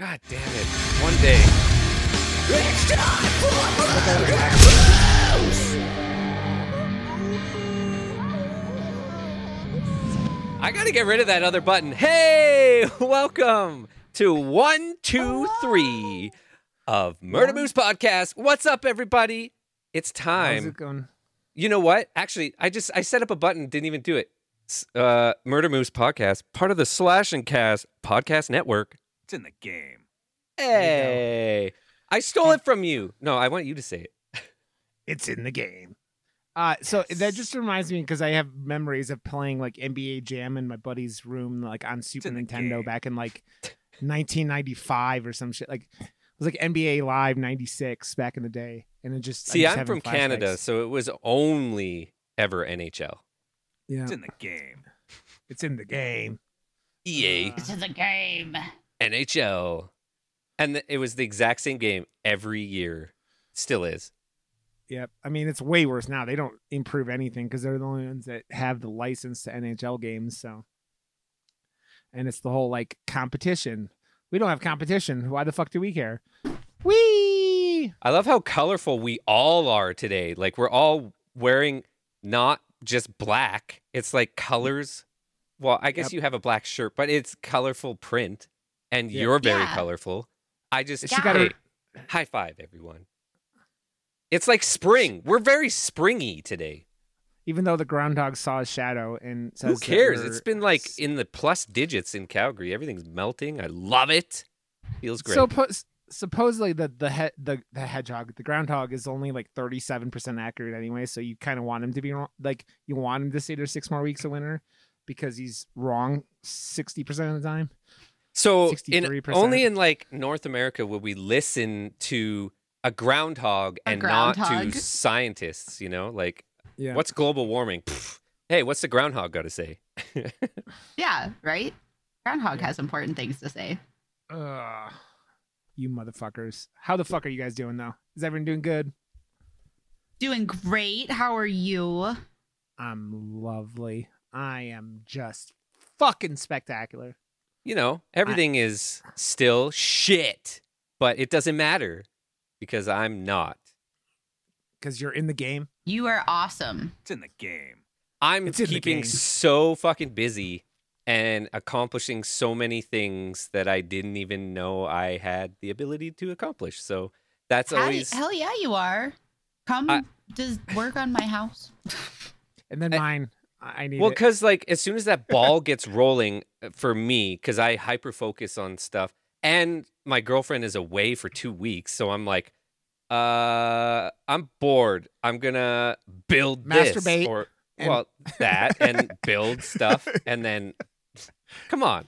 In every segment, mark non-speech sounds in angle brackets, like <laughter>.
God damn it. One day. I gotta get rid of that other button. Hey, <laughs> welcome to one, two, three of Murder Moose Podcast. What's up, everybody? It's How's time. it going? You know what? Actually, I just I set up a button, didn't even do it. Uh, Murder Moose Podcast, part of the Slash and Cast podcast network. It's in the game. Hey, I stole it from you. No, I want you to say it. It's in the game. Uh, so that just reminds me because I have memories of playing like NBA Jam in my buddy's room, like on Super in Nintendo game. back in like <laughs> 1995 or some shit. Like it was like NBA Live '96 back in the day, and it just I See, just I'm from Canada, flashbacks. so it was only ever NHL. Yeah, It's in the game. it's in the game. EA, Uh, This is a game. NHL, and th- it was the exact same game every year. Still is. Yep. I mean, it's way worse now. They don't improve anything because they're the only ones that have the license to NHL games. So, and it's the whole like competition. We don't have competition. Why the fuck do we care? Wee. I love how colorful we all are today. Like we're all wearing not just black. It's like colors. Well, I guess Yep. you have a black shirt, but it's colorful print, and Yeah. you're very Yeah. colorful. I just She got hey, her- high five, everyone. It's like spring. We're very springy today. Even though the groundhog saw a shadow and says Who cares? It's been like in the plus digits in Calgary. Everything's melting. I love it. Feels great. So po- supposedly the the he- the the hedgehog, the groundhog is only like thirty seven percent accurate anyway. So you kind of want him to be wrong. Like you want him to say there's six more weeks of winter because he's wrong sixty percent of the time. So in 63%. only in like North America will we listen to a groundhog A and not to scientists, you know? Like Yeah. what's global warming? Pfft. hey, what's the groundhog got to say? <laughs> Yeah, right? Groundhog has important things to say. Ugh. You motherfuckers. How the fuck are you guys doing though? Is everyone doing good? Doing great. How are you? I'm lovely. I am just fucking spectacular. You know, everything is still shit, but it doesn't matter because I'm not. Because you're in the game. You are awesome. It's in the game. I'm It's keeping game. so fucking busy and accomplishing so many things that I didn't even know I had the ability to accomplish. So that's How do- always hell yeah, you are. Come I- just work on my house. And then I- mine. I need well because like as soon as that <laughs> ball gets rolling uh, for me because i hyper focus on stuff and my girlfriend is away for two weeks so i'm like uh i'm bored i'm gonna build this Masturbate or and- well that and <laughs> build stuff and then <laughs> come on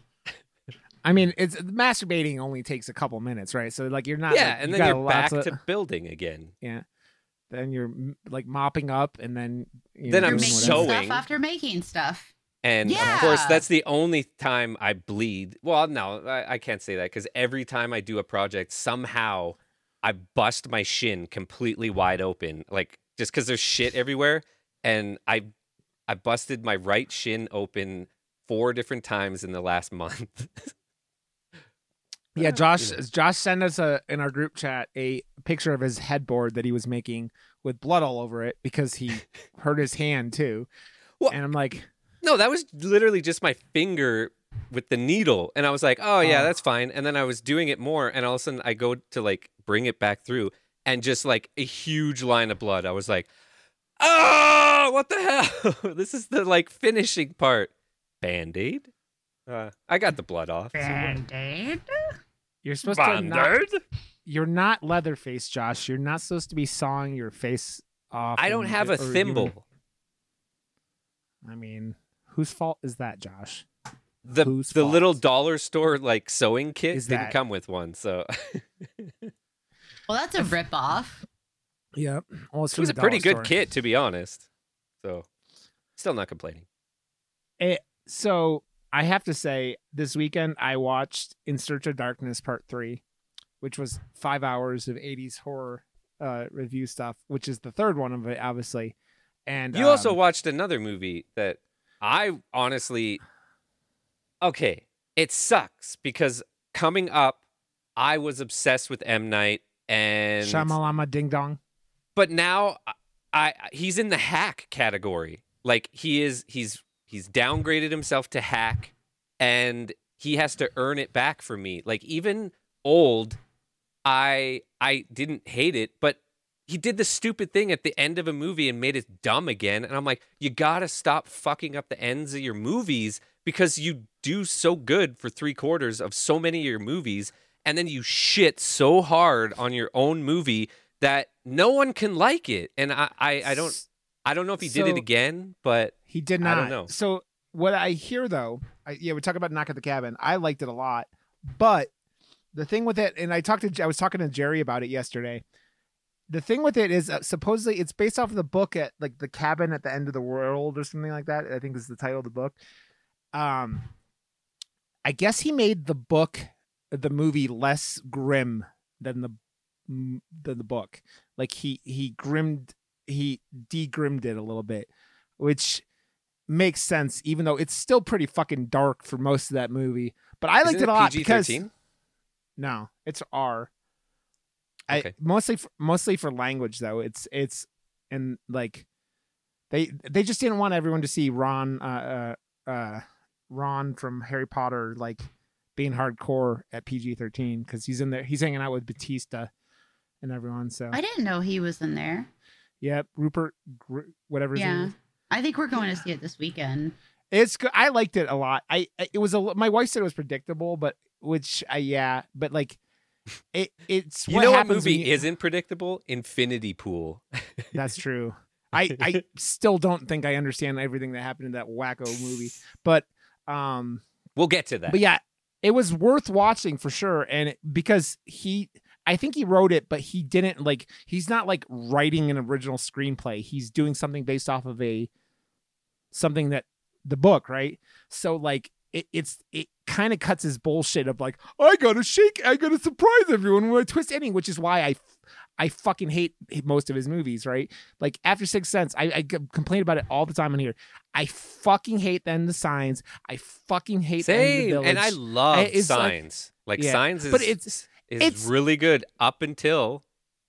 I mean, it's masturbating only takes a couple minutes, right? So like you're not. yeah like, and you then you're back to building again yeah. Then you're like mopping up, and then you Then know, I'm You're whatever. sewing. stuff after making stuff. and of course that's the only time i bleed well no i, I can't say that because every time i do a project somehow i bust my shin completely wide open like just because there's shit everywhere and i i busted my right shin open four different times in the last <laughs> month Yeah, Uh, <laughs> Josh. you know. Josh sent us a in our group chat a picture of his headboard that he was making with blood all over it because he <laughs> hurt his hand too. Well- and I'm like, no that was literally just my finger with the needle and i was like oh yeah Oh. that's fine and then i was doing it more and all of a sudden i go to like bring it back through and just like a huge line of blood i was like oh what the hell <laughs> this is the like finishing part band-aid uh, i got the blood off Band-aid. you're supposed to not, you're not Leatherface, Josh. You're not supposed to be sawing your face off. i don't and- have a or even- thimble I mean, whose fault is that, Josh? the Whose the little dollar store like sewing kit Is didn't that- come with one so <laughs> Well, that's a rip-off. Yep. Well, it's it was a pretty dollar good store. kit to be honest so still not complaining It, So I have to say, this weekend I watched In Search of Darkness Part Three, which was five hours of '80s horror uh, review stuff, which is the third one of it, obviously. And You also um, watched another movie that I honestly okay, it sucks because coming up I was obsessed with M Night, and Shamalama Ding Dong. but now I, I he's in the hack category. Like he is he's he's downgraded himself to hack and he has to earn it back for me. Like even old I I didn't hate it, but he did the stupid thing at the end of a movie and made it dumb again. And I'm like, you gotta stop fucking up the ends of your movies because you do so good for three quarters of so many of your movies, and then you shit so hard on your own movie that no one can like it. And I, I, I don't I don't know if he did it again, but He did not. I don't know. So what I hear though, I, yeah, we talk about Knock at the Cabin. I liked it a lot, but the thing with it, and I talked to, I was talking to Jerry about it yesterday. The thing with it is uh, supposedly it's based off of the book at like the cabin at the end of the world or something like that. I think is the title of the book. Um, I guess he made the book, the movie, less grim than the than the book. Like he he grimmed he degrimmed it a little bit, which makes sense, even though it's still pretty fucking dark for most of that movie. But I liked Isn't it a lot because PG-13? no, it's R. Okay. I mostly for, mostly for language though. It's it's and like they they just didn't want everyone to see Ron uh uh, uh Ron from Harry Potter like being hardcore at PG thirteen because he's in there. He's hanging out with Batista and everyone. So I didn't know he was in there. Yeah, Rupert, Gr- whatever. his name Yeah. I think we're going to see it this weekend. It's good. I liked it a lot. I I- it was a my wife said it was predictable, but which I yeah, but like it it's You what know what happens movie you- isn't predictable? Infinity Pool. <laughs> That's true. I I still don't think I understand everything that happened in that wacko movie, but um, We'll get to that. but yeah, it was worth watching for sure, and it, because he. I think he wrote it, but he didn't like. He's not like writing an original screenplay. He's doing something based off of a something that the book, right? So like it, it's it kind of cuts his bullshit of like I gotta shake, I gotta surprise everyone with a twist ending, which is why I I fucking hate most of his movies, right? Like after Sixth Sense, I, I complain about it all the time in here. I fucking hate then the signs. I fucking hate the Same. the And I Village. love like- signs. Like, Yeah. signs is But it's- is it's- really good up until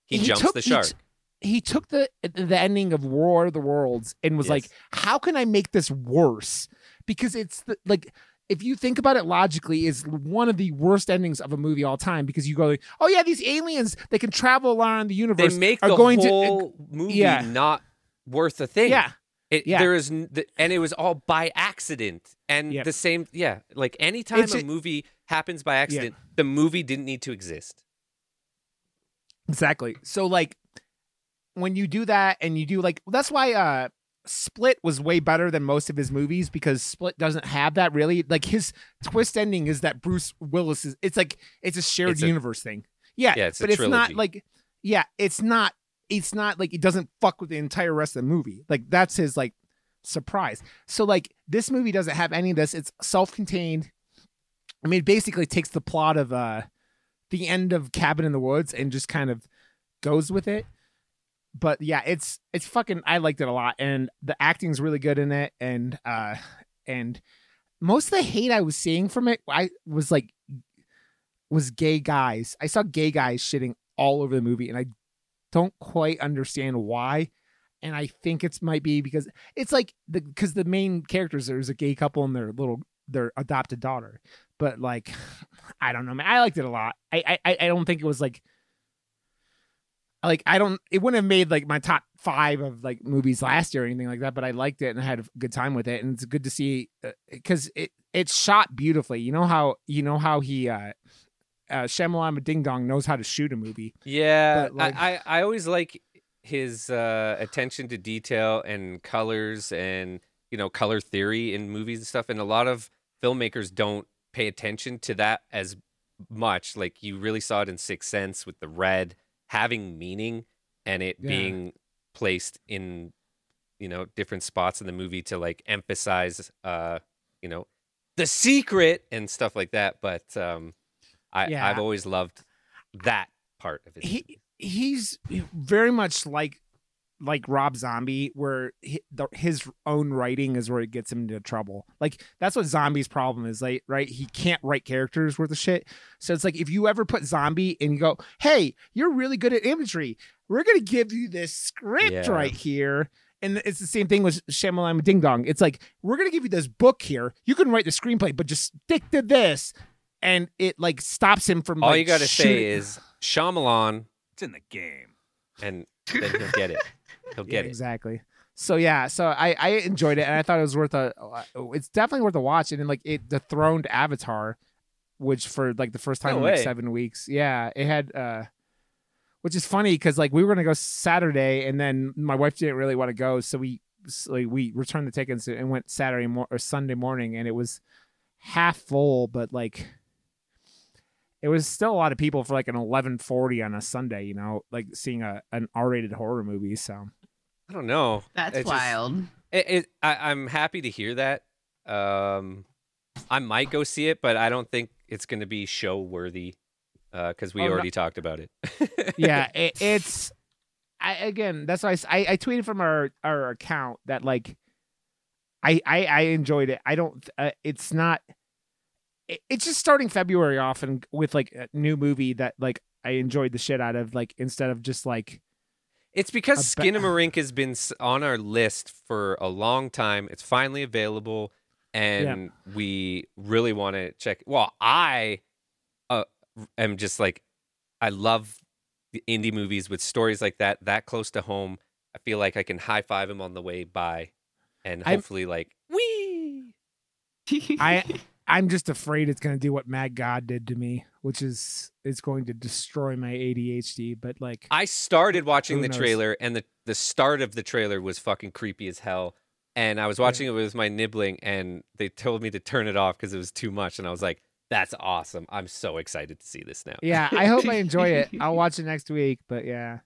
he, jumps took- the he shark. t- He, took the the ending of War of the Worlds and was like, "How can I make this worse?" Because it's the, like, if you think about it logically, is one of the worst endings of a movie all time. Because you go, like, "Oh yeah, these aliens they can travel around the universe." they make are the going to." Uh, whole movie yeah. not worth a thing. Yeah, It, Yeah. There is, and it was all by accident. And Yep. the same, yeah. Like anytime It's a- movie happens by accident, the movie didn't need to exist. Exactly. So like when you do that and you do like that's why uh Split was way better than most of his movies because Split doesn't have that really. Like his twist ending is that Bruce Willis is it's like it's a shared It's a- universe thing. Yeah, Yeah, it's a but it's not like yeah, it's not it's not like it doesn't fuck with the entire rest of the movie. Like that's his like surprise. So like this movie doesn't have any of this. It's self-contained. I mean, it basically takes the plot of uh the end of Cabin in the Woods and just kind of goes with it. But yeah, it's it's fucking I liked it a lot and the acting's really good in it and uh and most of the hate I was seeing from it I was like was gay guys. I saw gay guys shitting all over the movie and I don't quite understand why. And I think it's might be because it's like the because the main characters there's a gay couple and their little their adopted daughter. But like <sighs> I don't know, man. I liked it a lot. I I I don't think it was like like I don't it wouldn't have made like my top five of like movies last year or anything like that, but I liked it and I had a good time with it, and it's good to see because it it's shot beautifully. You know how you know how he uh uh Shyamalan Ding Dong knows how to shoot a movie. Yeah, like- I, I I always like his uh, attention to detail and colors and you know color theory in movies and stuff. And a lot of filmmakers don't pay attention to that as much. Like you really saw it in Sixth Sense with the red having meaning and it Yeah. being placed in you know different spots in the movie to like emphasize uh you know the secret and stuff like that. But um, I Yeah. I've always loved that part of it. he he's very much like like Rob Zombie, where his own writing is where it gets him into trouble. Like that's what Zombie's problem is. Like, right? He can't write characters worth of shit. So it's like if you ever put Zombie and you go, "Hey, you're really good at imagery. We're gonna give you this script Yeah. right here." And it's the same thing with Shyamalan Ding Dong. It's like we're gonna give you this book here. You can write the screenplay, but just stick to this. And it like stops him from. All like, you got to say is Shyamalan, It's in the game. and then he'll get it. <laughs> He'll Yeah, get it. exactly. So yeah, so I I enjoyed it and I thought it was worth a. It's definitely worth a watch. And then like it dethroned Avatar, which for like the first time No in like way. seven weeks. Yeah, it had. uh Which is funny because like we were gonna go Saturday and then my wife didn't really want to go, so we like we returned the tickets and went Saturday mor- or Sunday morning, and it was half full, but like. It was still a lot of people for like an eleven forty on a Sunday, you know, like seeing a an R rated horror movie. So I don't know. That's It just- wild. It, it, I, I'm happy to hear that. Um, I might go see it, but I don't think it's going to be show worthy because we Oh, no. already talked about it. <laughs> yeah, it, it's I again. That's why I tweeted from our our account that like I I, I enjoyed it. I don't. Uh, it's not. It, it's just starting February off and with like a new movie that like I enjoyed the shit out of. Like instead of just like It's because ba- Skinamarink has been on our list for a long time. It's finally available, and we really want to check. Well, I uh, am just like, I love the indie movies with stories like that, that close to home. I feel like I can high five him on the way by, and I'm- hopefully, like, we <laughs> I I'm just afraid it's gonna do what Mad God did to me, which is it's going to destroy my ADHD. But like I started watching the knows? trailer, and the the start of the trailer was fucking creepy as hell. And I was watching it with my nibbling, and they told me to turn it off because it was too much. And I was like, "That's awesome! I'm so excited to see this now." yeah, I hope I enjoy it. <laughs> I'll watch it next week, but yeah.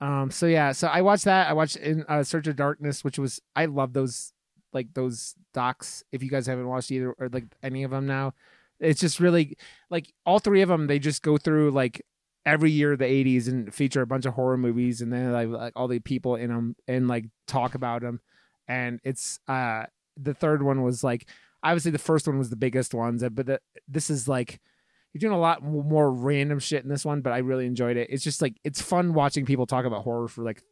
Um. So yeah. So I watched that. I watched in uh, Search of Darkness, which was I love those like those docs. If you guys haven't watched either or like any of them now, it's just really like all three of them. They just go through like every year of the 80s and feature a bunch of horror movies and then like, like all the people in them and like talk about them and it's uh the third one was like obviously the first one was the biggest ones but the, this is like you're doing a lot more random shit in this one but i really enjoyed it it's just like it's fun watching people talk about horror for like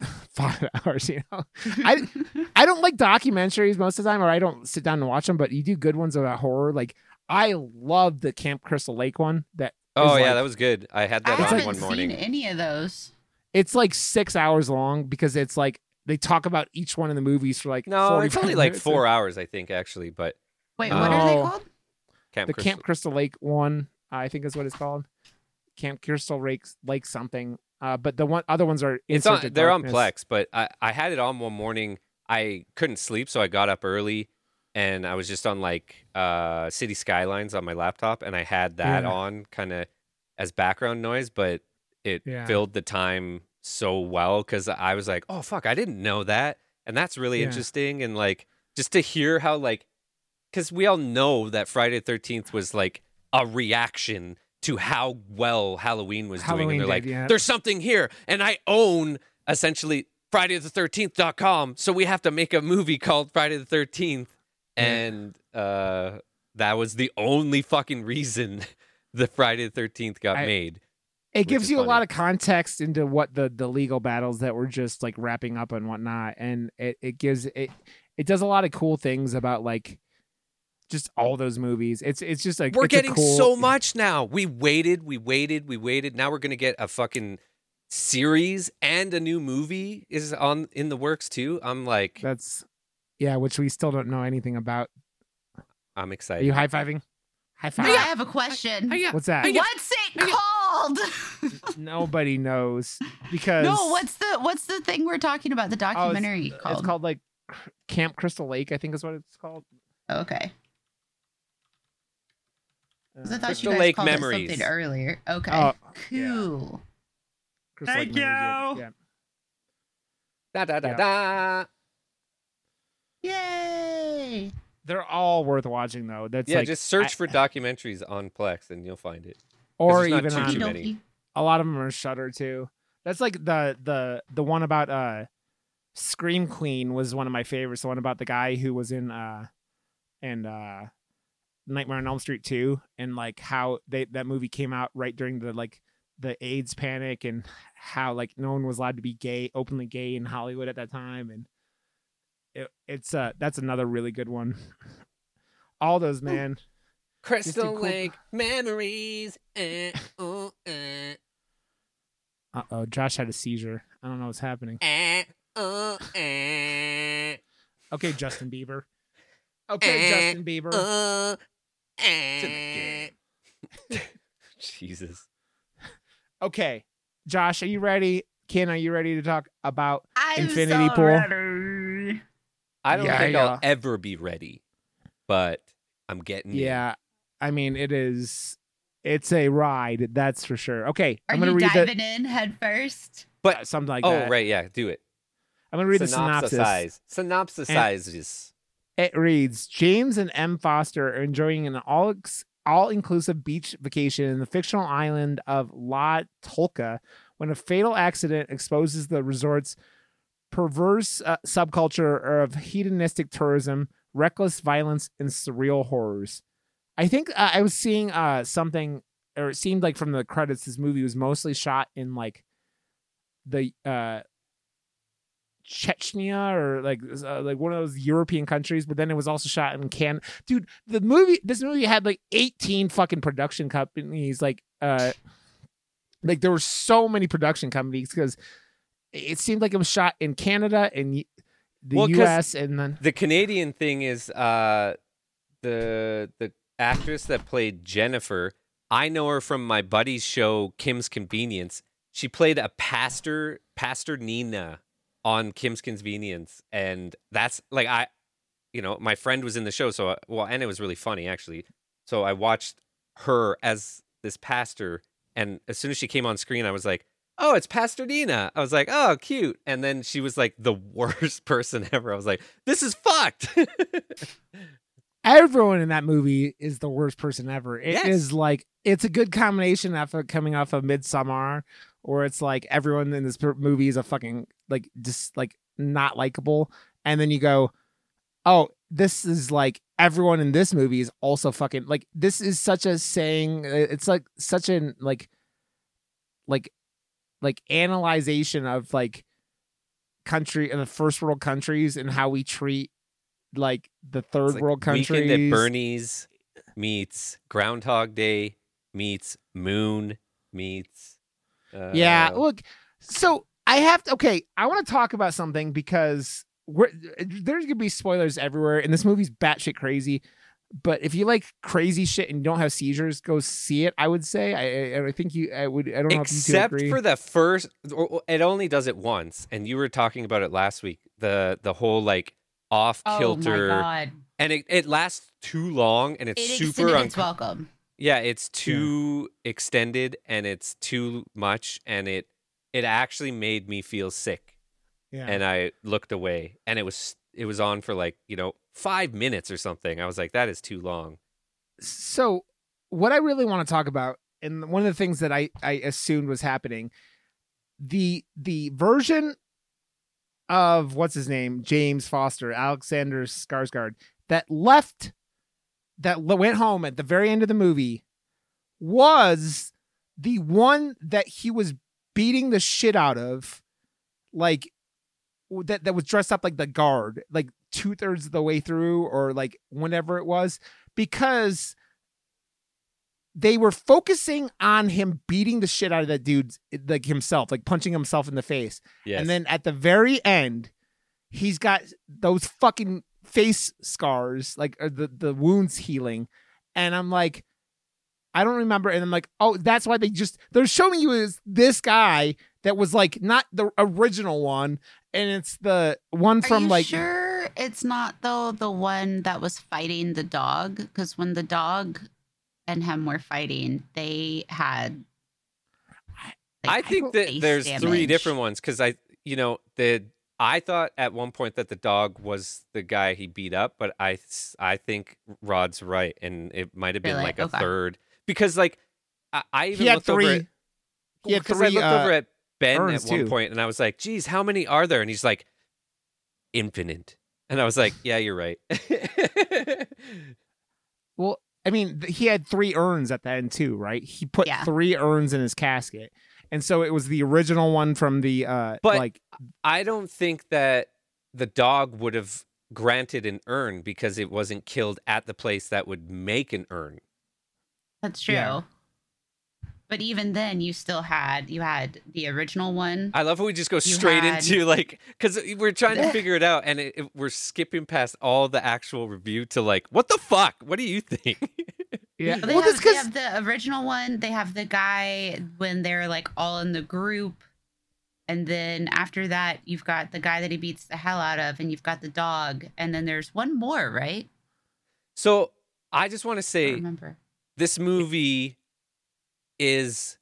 <laughs> five hours you know I- i don't like documentaries most of the time or i don't sit down and watch them but you do good ones about horror like i love the camp crystal lake one that Oh yeah, like- that was good. I had I that on haven't one seen morning. any of those. it's like six hours long because it's like they talk about each one of the movies for like No, it's only like minutes. four hours, I think, actually. But Wait, what are they Oh. called? Camp the Crystal- Camp Crystal Lake one, I think is what it's called. Camp Crystal Lake Lake something. Uh, but the one other ones are it's on, they're on Plex, but I, I had it on one morning. I couldn't sleep, so I got up early, and I was just on like uh, City Skylines on my laptop, and I had that Yeah. on kind of as background noise, but it Yeah. filled the time so well because I was like, oh fuck, I didn't know that, and that's really Yeah. interesting, and like just to hear how like because we all know that Friday Thirteenth was like a reaction to how well Halloween was doing, and they're did, like, yeah. there's something here, and I own essentially Friday the 13th.com, so we have to make a movie called Friday the 13th, Yeah. and uh, that was the only fucking reason <laughs> the Friday the 13th got I- made. It gives you a lot of context into what the the legal battles that were just like wrapping up and whatnot, and it it gives it it does a lot of cool things about like just all those movies. It's it's just like We're it's a getting cool- so much now. We waited, we waited, we waited. Now we're gonna get a fucking series and a new movie is on in the works too. I'm like, That's yeah, which we still don't know anything about. I'm excited. Are excited. you high fiving? High five. I have a question. What's that? What's it called? <laughs> Nobody knows because no, what's the what's the thing we're talking about? The Oh, it's- documentary It's called. called like Camp Crystal Lake, I think is what it's called. Okay, 'Cause I Uh, thought Crystal you guys Lake called it Memories. something earlier. Okay, Oh, cool. Crystal Thank Lake Memories, you. Yeah. Da da da Yeah. da. Yay! They're all worth watching though. That's yeah, like, just search I- for documentaries on Plex and you'll find it. or not even too, on too many. a lot of them are Shutter too. That's like the the the one about uh Scream Queen was one of my favorites. The one about the guy who was in uh and uh Nightmare on Elm Street 2 and like how they that movie came out right during the like the AIDS panic and how like no one was allowed to be gay openly gay in Hollywood at that time and it, it's uh that's another really good one. <laughs> All those man. Crystal cool- Lake memories. eh, oh, eh, Uh oh, Josh had a seizure. I don't know what's happening. eh, oh, eh, Okay, Justin Bieber. <laughs> Okay, Eh, Justin Bieber. oh, It's in the eh. game. <laughs> Jesus. Okay, Josh, are you ready? Ken, are you ready to talk about? I'm Infinity so Pool. ready. I don't Yeah, think yeah. I'll ever be ready, but I'm getting in. Yeah, I mean it is. It's a ride, that's for sure. Okay, Are I'm gonna you read diving in head first? But something like oh that. right, yeah, do it. I'm gonna read the synopsis. Synopsisize. Synopsisizes. It reads: James and Em Foster are enjoying an all all inclusive beach vacation in the fictional island of La Tolqa when a fatal accident exposes the resort's perverse uh, subculture of hedonistic tourism, reckless violence, and surreal horrors. I think uh, I was seeing uh, something, or it seemed like from the credits, this movie was mostly shot in like the uh, Chechnya or like uh, like one of those European countries, but then it was also shot in Can. Dude, the movie, this movie had like eighteen fucking production companies. Like, uh, <sighs> like there were so many production companies because it seemed like it was shot in Canada and the Well, U.S. and then The Canadian thing is uh the the actress that played Jennifer. I know her from my buddy's show Kim's Convenience. She played a pastor, Pastor Nina on Kim's Convenience, and that's like I, you know, my friend was in the show, so I, well, and it was really funny actually. So I watched her as this pastor, and as soon as she came on screen, I was like, "Oh, it's Pastor Nina." I was like, "Oh, cute," and then she was like the <laughs> worst person ever. I was like, "This is fucked." <laughs> everyone in that movie is the worst person ever. It is Yes. like it's a good combination after coming off of Midsommar, or it's like everyone in this movie is a fucking like just like not likable, and then you go, oh, this is like everyone in this movie is also fucking like this is such a saying. It's like such an like like like analyzation of like country and the first world countries and how we treat like the third like world countries. Weekend at Bernie's meets Groundhog Day meets Moon meets. Uh, Yeah, look. So I have to. Okay, I want to talk about something because we're, there's gonna be spoilers everywhere, and this movie's batshit crazy. But if you like crazy shit and you don't have seizures, go see it. I would say. I I, I think you. I would. I don't know if you Except agree. for the first, or- or it only does it once, and you were talking about it last week. The the whole like off Oh my kilter, god! and it, it lasts too long, and it's It super extended un- its welcome. Yeah, it's too extended and it's too much and it it actually made me feel sick yeah. and I looked away and it was it was on for like, you know, 5 minutes or something. I was like that is too long. so what I really want to talk about, and one of the things that I I assumed was happening, the the version of what's his name, James Foster, Alexander Skarsgård, that left, that went home at the very end of the movie, was the one that he was beating the shit out of, like that that was dressed up like the guard, like two thirds of the way through, or like whenever it was, because they were focusing on him beating the shit out of that dude eh, like himself like punching himself in the face Yes. and then at the very end he's got those fucking face scars like or the the wounds healing and i'm like i don't remember and i'm like oh that's why they just they're showing you is this guy that was like not the original one and it's the one Are from you like sure it's not though the one that was fighting the dog? Because when the dog and him were fighting, they had. I like, think that face there's three different ones cuz I you know, the I thought at one point that the dog was the guy he beat up, but I I think Rod's right and it might have been Really? like a Okay. third because like I, I even he had looked over three at he had because I looked uh, over at Ben at one too. point, and I was like, "Geez, how many are there?" And he's like, "Infinite." And I was like, "Yeah, you're right." <laughs> Well, I mean, he had three urns at the end too, right? He put Yeah. three urns in his casket, and so it was the original one from the uh, But- like I don't think that the dog would have granted an urn because it wasn't killed at the place that would make an urn. That's true. Yeah. But even then, you still had you had the original one. I love how we just go straight had- into like because we're trying to <laughs> figure it out, and it, it- we're skipping past all the actual review to like, what the fuck? What do you think? <laughs> yeah. They, Well, have, that's they 'cause- have the original one. They have the guy when they're like all in the group. And then after that, you've got the guy that he beats the hell out of, and you've got the dog. And then there's one more, right? so I just want to say don't remember. this movie is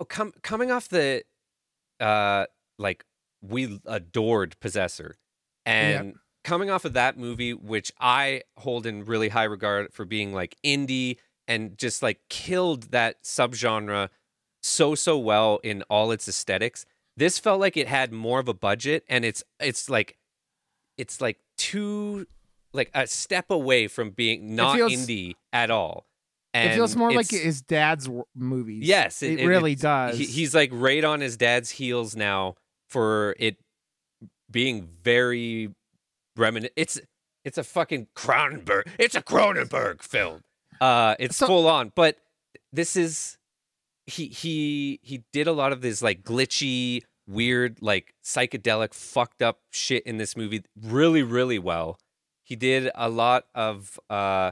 oh, com- coming off the uh like we adored possessor and coming off of that movie which i hold in really high regard for being like indie and just like killed that subgenre so so well in all its aesthetics this felt like it had more of a budget and it's it's like it's like two like a step away from being not feels- indie at all it feels more like his dad's movies. Yes, it, it- it- really does. he, he's like right on his dad's heels now for it being very reminiscent. It's it's a fucking Cronenberg. It's a Cronenberg film. Uh, it's So- full on, but this is he he he did a lot of this like glitchy, weird, like psychedelic, fucked up shit in this movie really, really well. He did a lot of uh,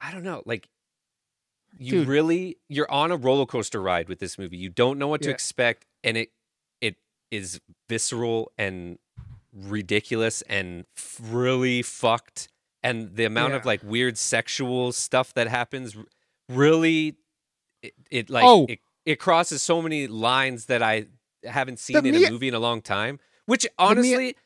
I don't know, like you Dude. really you're on a roller coaster ride with this movie. You don't know what to Yeah. expect, and it it is visceral and ridiculous and really fucked. And the amount of like weird sexual stuff that happens really it, it like Oh. it, it crosses so many lines that I haven't seen in Mia- a movie in a long time. Which honestly,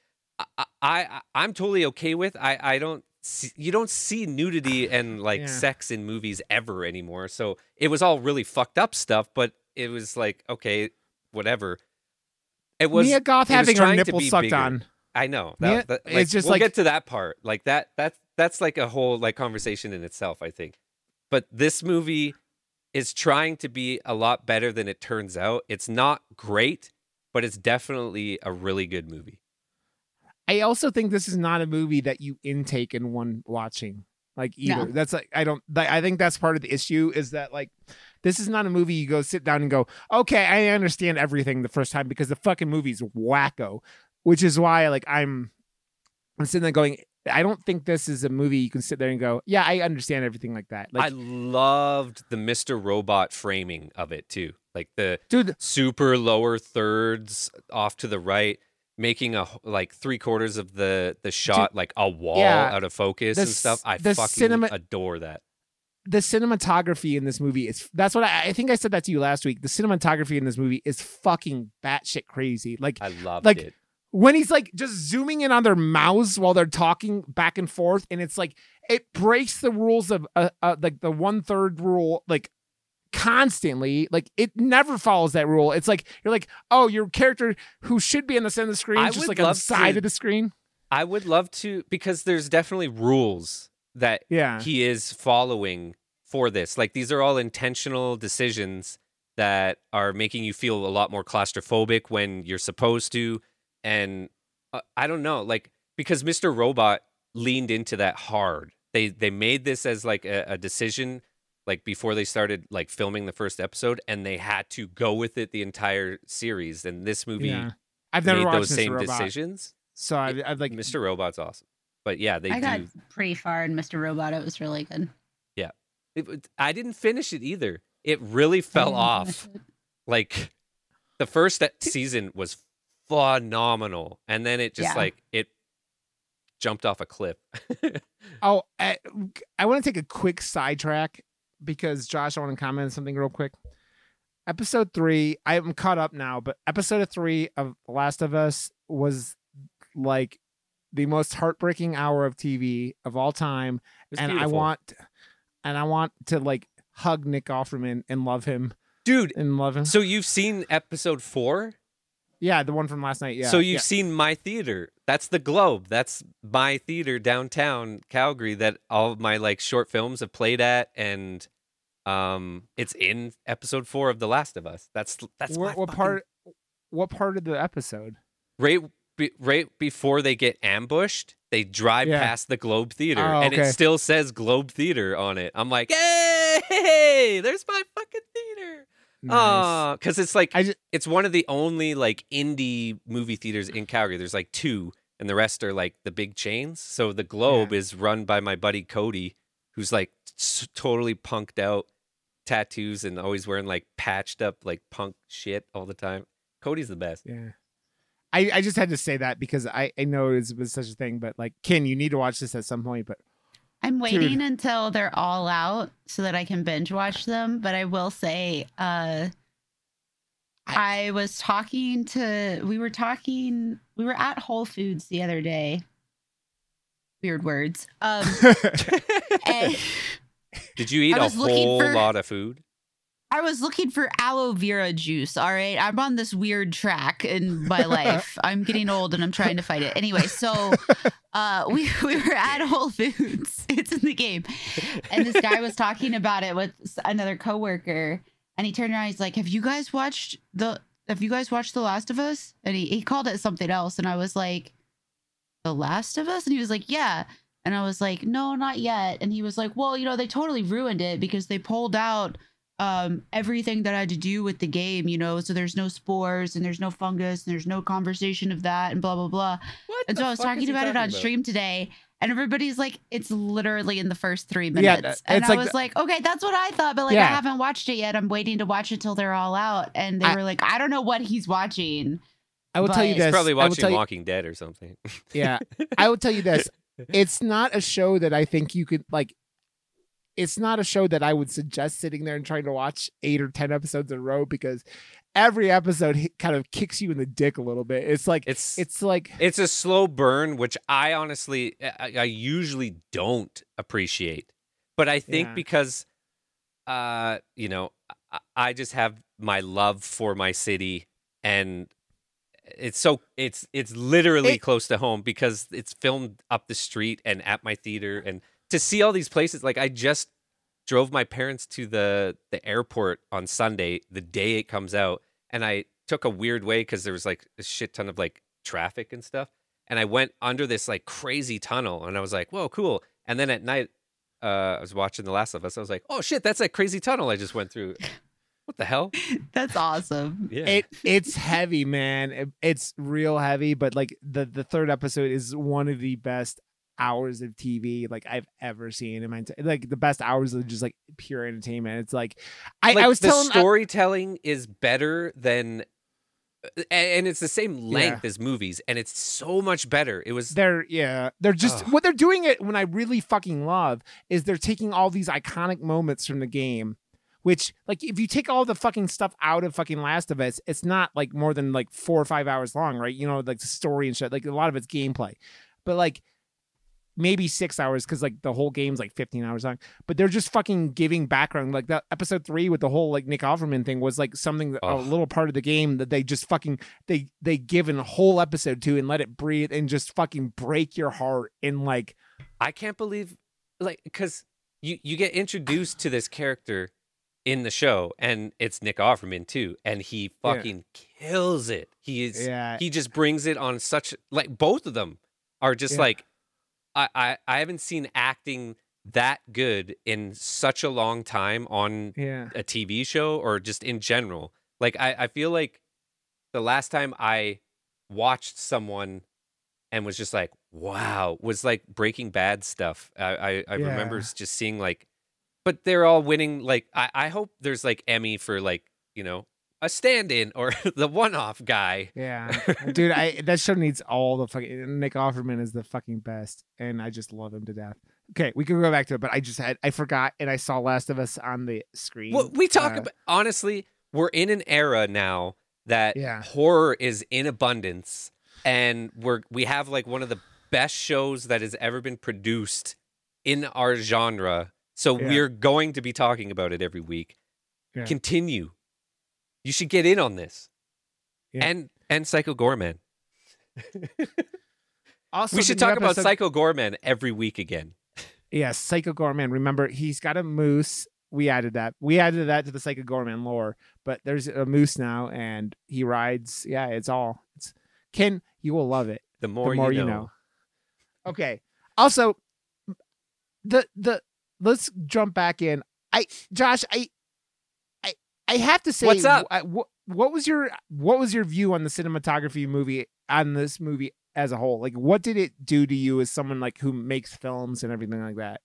I, I I'm totally okay with. I I don't see, you don't see nudity and like Yeah. sex in movies ever anymore. So it was all really fucked up stuff, but it was like okay, whatever. It was Mia Goth having her nipples sucked bigger. on. I know. Mia- That, that, it's just we'll like- get to that part. Like that that's that's like a whole like conversation in itself, I think. But this movie is trying to be a lot better than it turns out. It's not great, but it's definitely a really good movie. I also think this is not a movie that you intake in one watching. Like either. No. That's like I don't. I think that's part of the issue is that like this is not a movie you go sit down and go, okay, I understand everything the first time because the fucking movie's wacko, which is why like I'm I'm sitting there going, I don't think this is a movie you can sit there and go, yeah, I understand everything like that. Like, I loved the Mr. Robot framing of it too. Like the dude, super lower thirds off to the right, making a like three quarters of the the shot like a wall yeah, out of focus the and stuff. I fucking cinema- adore that. the cinematography in this movie is that's what I, I think I said that to you last week. The cinematography in this movie is fucking batshit crazy. Like I loved like, it. when he's like just zooming in on their mouths while they're talking back and forth, and it's like it breaks the rules of uh, uh, like the one third rule, like constantly. Like it never follows that rule. It's like you're like, oh, your character who should be in the center of the screen, I just like on the side to- of the screen. I would love to because there's definitely rules that Yeah, he is following for this. Like these are all intentional decisions that are making you feel a lot more claustrophobic when you're supposed to. And uh, I don't know, like because Mr. Robot leaned into that hard. They they made this as like a, a decision like before they started like filming the first episode and they had to go with it the entire series and this movie yeah. I've never made watched those Mr. same Robot, decisions. so I, I'd like Mr. Robot's awesome. But yeah, they I got pretty far in Mr. Robot. It was really good. it, it- I didn't finish it either. It really fell oh, off. Like the first season was phenomenal, and then it just Yeah. like it jumped off a cliff. <laughs> Oh, eh, I, I want to take a quick sidetrack because Josh, I want to comment on something real quick. Episode three, I'm caught up now, but episode three of The Last of Us was like the most heartbreaking hour of TV of all time, and beautiful. I want, and I want to like hug Nick Offerman and love him dude. and love him. So you've seen episode four? Yeah, the one from last night. Yeah. so you've yeah. seen my theater. That's the Globe. That's my theater downtown Calgary that all of my like short films have played at, and um, it's in episode four of The Last of Us. That's that's what, my what fucking- part? What part of the episode? right be, right before they get ambushed. They drive Yeah. past the Globe Theater, Oh, and it still says Globe Theater on it. I'm like, hey, there's my fucking theater. Nice. Uh, oh, because it's like I just it's one of the only like indie movie theaters in Calgary. There's like two, and the rest are like the big chains. So the Globe is run by my buddy Cody, who's like s- totally punked out, tattoos, and always wearing like patched up like punk shit all the time. Cody's the best. yeah. I, I just had to say that because I, I know it was such a thing, but like Ken, you need to watch this at some point. But I'm waiting Dude. until they're all out so that I can binge watch them. But I will say, uh, I was talking to, we were talking, we were at Whole Foods the other day. Weird words. Um, <laughs> and Did you eat I a was looking whole for- lot of food? I was looking for aloe vera juice. All right. I'm on this weird track in my <laughs> life. I'm getting old and I'm trying to fight it. Anyway, so <laughs> uh, we, <laughs> we were at Whole Foods. It's in the game. And this guy was talking about it with another coworker. And he turned around. He's like, Have you guys watched the have you guys watched The Last of Us? And he, he called it something else. And I was like, The Last of Us? And he was like, Yeah. And I was like, No, not yet. And he was like, Well, you know, they totally ruined it because they pulled out um everything that I had to do with the game, you know, so there's no spores and there's no fungus and there's no conversation of that and blah blah blah. What And so I was fuck is talking about it on about? stream today, and everybody's like, it's literally in the first three minutes. uh, and it's I like was the- like, okay, that's what I thought, but like I haven't watched it yet. I'm waiting to watch it till they're all out. And they I- were like, I don't know what he's watching. I will tell you But- this. He's probably I will watching tell you- Walking Dead or something. Yeah, <laughs> I will tell you this. <laughs> It's not a show that I think you could like. It's not a show that I would suggest sitting there and trying to watch eight or ten episodes in a row because every episode kind of kicks you in the dick a little bit. It's like It's it's like it's a slow burn, which I honestly I, I usually don't appreciate. But I think Yeah. because uh, you know, I, I just have my love for my city and it's so it's it's literally It- close to home because it's filmed up the street and at my theater and to see all these places like I just drove my parents to the the airport on Sunday the day it comes out and I took a weird way cuz there was like a shit ton of like traffic and stuff and I went under this like crazy tunnel and I was like whoa cool and then at night uh I was watching The Last of Us I was like oh shit that's that crazy tunnel I just went through <laughs> what the hell That's awesome. yeah it. It's heavy, man. It- it's real heavy. But like the the third episode is one of the best hours of TV like I've ever seen in my entire like the best hours of just like pure entertainment. It's like I, like I was the telling I- storytelling is better than uh, and it's the same length Yeah. as movies and it's so much better it was They're yeah, they're just Ugh. what they're doing it when I really fucking love is they're taking all these iconic moments from the game, which like if you take all the fucking stuff out of fucking Last of Us, it's not like more than like four or five hours long, right? You know, like the story and shit. Like a lot of it's gameplay, but like maybe six hours because like the whole game's like 15 hours long but they're just fucking giving background like that episode three with the whole like nick offerman thing was like something that, a little part of the game that they just fucking they they give a whole episode to and let it breathe and just fucking break your heart and like I can't believe like cuz you you get introduced to this character in the show and it's Nick Offerman too and he Yeah. fucking kills it he is yeah he just brings it on such like both of them are just Yeah. like I, I I haven't seen acting that good in such a long time on yeah a TV show or just in general. Like I, I feel like the last time I watched someone and was just like, wow, was like Breaking Bad stuff. I I, I remember Yeah. s- just seeing like, but they're all winning. Like I, I hope there's like Emmy for like you know a stand-in or <laughs> the one-off guy. yeah <laughs> dude i that show needs all the fucking nick offerman is the fucking best and i just love him to death okay we can go back to it but i just had i forgot and i saw last of us on the screen Well, we talk Uh, about honestly, we're in an era now that Yeah. horror is in abundance, and we're we have like one of the best shows that has ever been produced in our genre. So Yeah. we're going to be talking about it every week. Yeah. Continue, You should get in on this. Yeah. And and Psycho Goreman. <laughs> Also, we should talk about episode- Psycho Goreman every week again. Yes, Psycho Goreman. Remember, he's got a moose. We added that. We added that to the Psycho Goreman lore. But there's a moose now, and he rides. Yeah, it's all. It's Ken. You will love it. The more, the more you, know. Okay. Also, the the let's jump back in. I Josh, I I have to say, What's up? I- what what was your what was your view on the cinematography movie on this movie as a whole? Like, what did it do to you as someone like who makes films and everything like that?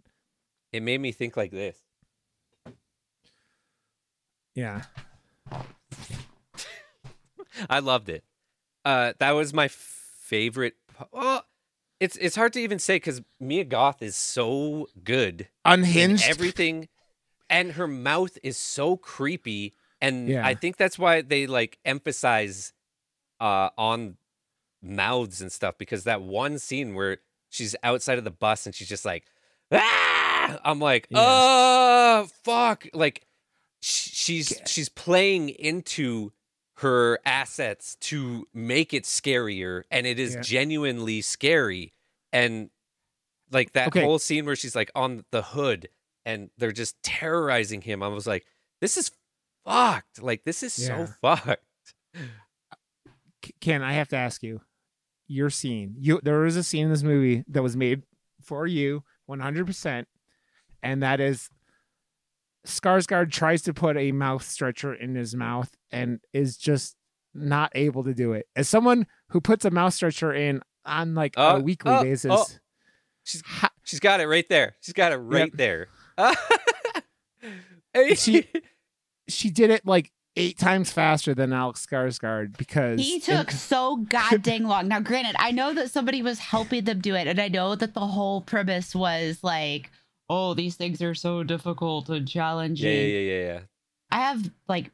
It made me think like this. Yeah. <laughs> I loved it. Uh, that was my favorite. Well, it's it's hard to even say because Mia Goth is so good in Unhinged. everything, and her mouth is so creepy, and Yeah. I think that's why they like emphasize uh, on mouths and stuff because that one scene where she's outside of the bus and she's just like, ah! I'm like, Yeah. oh fuck, like sh- she's she's playing into her assets to make it scarier and it is Yeah. genuinely scary and like that Okay. whole scene where she's like on the hood and they're just terrorizing him i was like this is fucked like this is Yeah. so fucked Ken, I have to ask you, your scene. You there is a scene in this movie that was made for you, one hundred percent, and that is Skarsgård tries to put a mouth stretcher in his mouth and is just not able to do it. As someone who puts a mouth stretcher in on like Oh, a weekly oh, oh. basis, oh. She's- she's got it right there she's got it right Yep. there She- she did it like eight times faster than Alex Skarsgård because He took so goddamn <laughs> long. Now, granted, I know that somebody was helping them do it, and I know that the whole premise was like, "Oh, these things are so difficult and challenging." yeah yeah yeah yeah I have like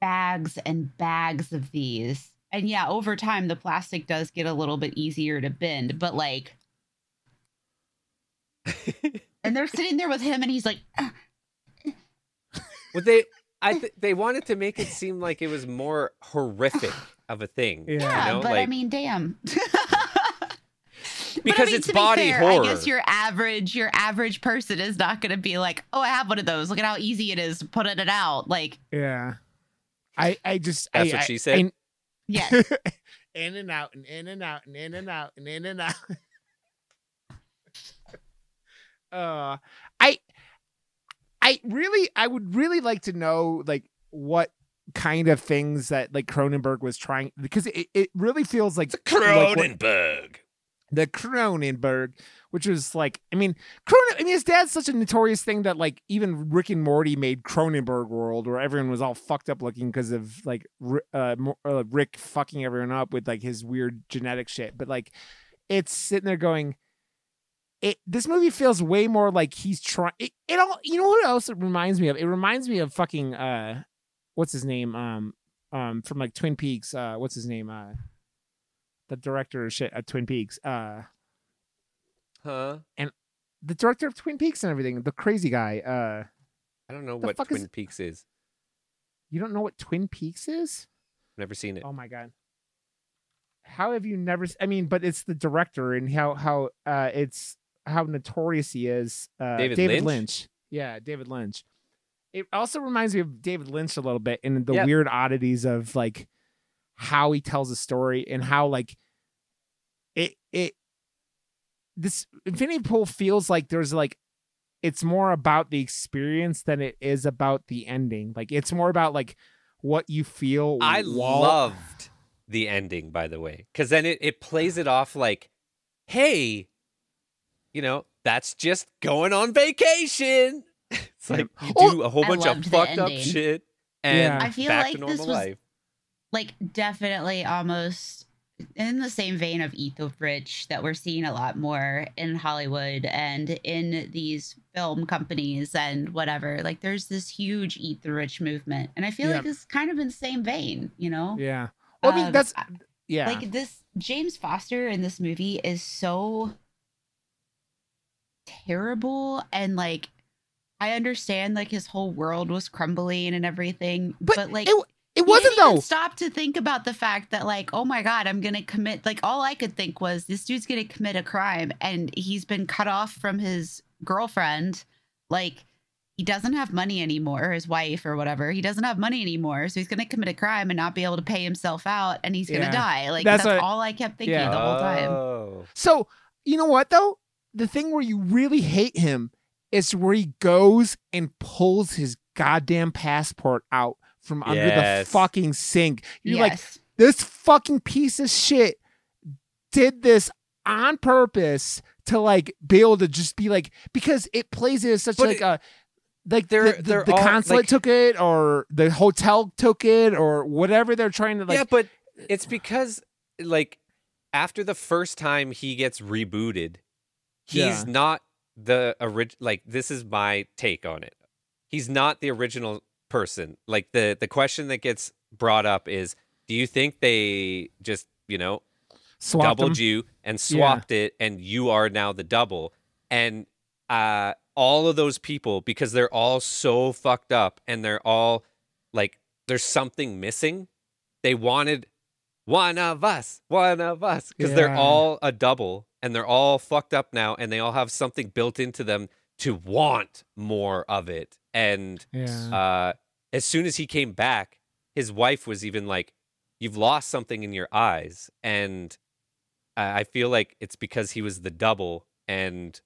bags and bags of these, and yeah, over time the plastic does get a little bit easier to bend, but like, <laughs> and they're sitting there with him, and he's like, "Ah, well they i th- they wanted to make it seem like it was more horrific of a thing Yeah. you "Yeah," know but I mean, damn. <laughs> But Because I mean, it's to be body fair, I guess your average your average person is not going to be like, "Oh, I have one of those. Look at how easy it is to put it out." Like, yeah. I I just That's I, what I- she said? I- yes, <laughs> in and out and in and out and in and out and in and out. Uh I I really I would really like to know like what kind of things that like Cronenberg was trying because it, it really feels like like what- Cronenberg. the Cronenberg, which was like, I mean, Cronen. I mean, his dad's such a notorious thing that like even Rick and Morty made Cronenberg World, where everyone was all fucked up looking because of like uh, uh, Rick fucking everyone up with like his weird genetic shit. But like, it's sitting there going. It, this movie feels way more like he's trying. It, it all, you know what else it reminds me of? It reminds me of fucking uh, what's his name? Um, um, from like Twin Peaks. Uh, what's his name? Uh, the director of shit at Twin Peaks. Uh, Huh? And the director of Twin Peaks and everything, the crazy guy. Uh, I don't know what fuck is- Twin Peaks is. you don't know what Twin Peaks is? Never seen it. Oh my god. How have you never? i mean, but it's the director and how how uh it's how notorious he is. Uh, David Lynch? Lynch? Yeah, David Lynch. It also reminds me of David Lynch a little bit in the Yep. weird oddities of like how he tells a story and how like it it this Infinity Pool feels like there's like it's more about the experience than it is about the ending. Like it's more about like what you feel. I while- loved the ending, by the way, because then it, it plays it off like, hey, you know, that's just going on vacation. <laughs> It's like you Oh, do a whole bunch of loved the fucked up shit and Yeah. I feel back like to this normal was- life. like definitely almost in the same vein of Eat the Rich that we're seeing a lot more in Hollywood and in these film companies and whatever. Like there's this huge Eat the Rich movement. And I feel Yeah. like it's kind of in the same vein, you know? Yeah. Well, I mean, Um, that's yeah. Like this James Foster in this movie is so terrible and like I understand like his whole world was crumbling and everything, but, but, like it, it wasn't didn't even though. Stop to think about the fact that, like, oh my god, I'm gonna commit. Like, all I could think was this dude's gonna commit a crime, and he's been cut off from his girlfriend. Like, he doesn't have money anymore, his wife or whatever. He doesn't have money anymore, so he's gonna commit a crime and not be able to pay himself out, and he's gonna Yeah. die. Like, That's that's, what- all I kept thinking Yeah. the whole time. So you know what though? The thing where you really hate him is where he goes and pulls his goddamn passport out from under the fucking sink. You're like, this fucking piece of shit did this on purpose to like be able to just be like because it plays it as such But like it- a like They're- the, the, they're the all, consulate like- took it or the hotel took it or whatever they're trying to like yeah, but it's because like after the first time he gets rebooted, he's Yeah. not the original. Like this is my take on it. He's not the original person. Like the the question that gets brought up is, do you think they just you know swapped doubled them. you and swapped it and you are now the double and uh all of those people because they're all so fucked up and they're all like there's something missing they wanted one of us one of us because they're all a double and they're all fucked up now and they all have something built into them to want more of it and Yeah. uh, as soon as he came back, his wife was even like, "You've lost something in your eyes," and I I feel like it's because he was the double, and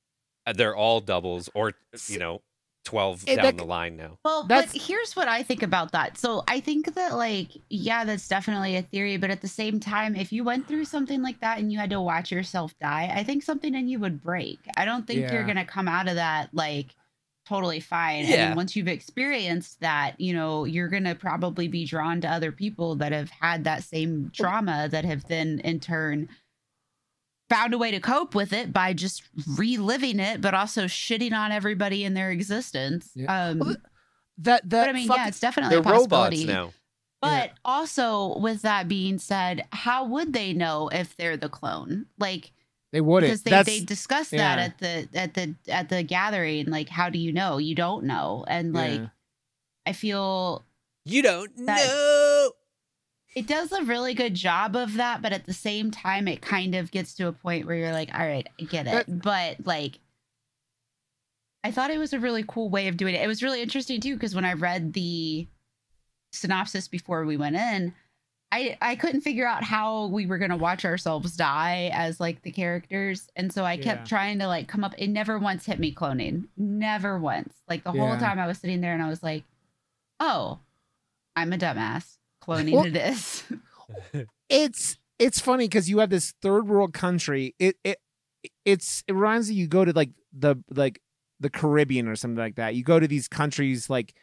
uh, they're all doubles, or you know, twelve Eh, down that- the line now. Well, That's- but here's what I think about that. So I think that, like, yeah, that's definitely a theory. But at the same time, if you went through something like that and you had to watch yourself die, I think something in you would break. I don't think you're going to come out of that, like, totally fine. And Yeah. then once you've experienced that, you know, you're going to probably be drawn to other people that have had that same trauma that have then, in turn, found a way to cope with it by just reliving it, but also shitting on everybody in their existence. Yeah. Um, Well, that that but I mean, fucking- yeah, it's definitely a possibility. robots now. But also, with that being said, how would they know if they're the clone? Like, they wouldn't. because they, That's they discussed that at the at the at the gathering. Like, how do you know? You don't know, and like, yeah. I feel You don't That- know. It does a really good job of that, but at the same time, it kind of gets to a point where you're like, all right, I get it. but like, I thought it was a really cool way of doing it. It was really interesting too, because when I read the synopsis before we went in, I I couldn't figure out how we were gonna watch ourselves die as like the characters, and so I kept Yeah. trying to like come up. It never once hit me cloning, never once. Like the whole time I was sitting there and I was like, oh, I'm a dumbass. Cloning Well- it is. <laughs> it's it's funny because you have this third world country. It it it's it reminds you you go to like the like the Caribbean or something like that. You go to these countries like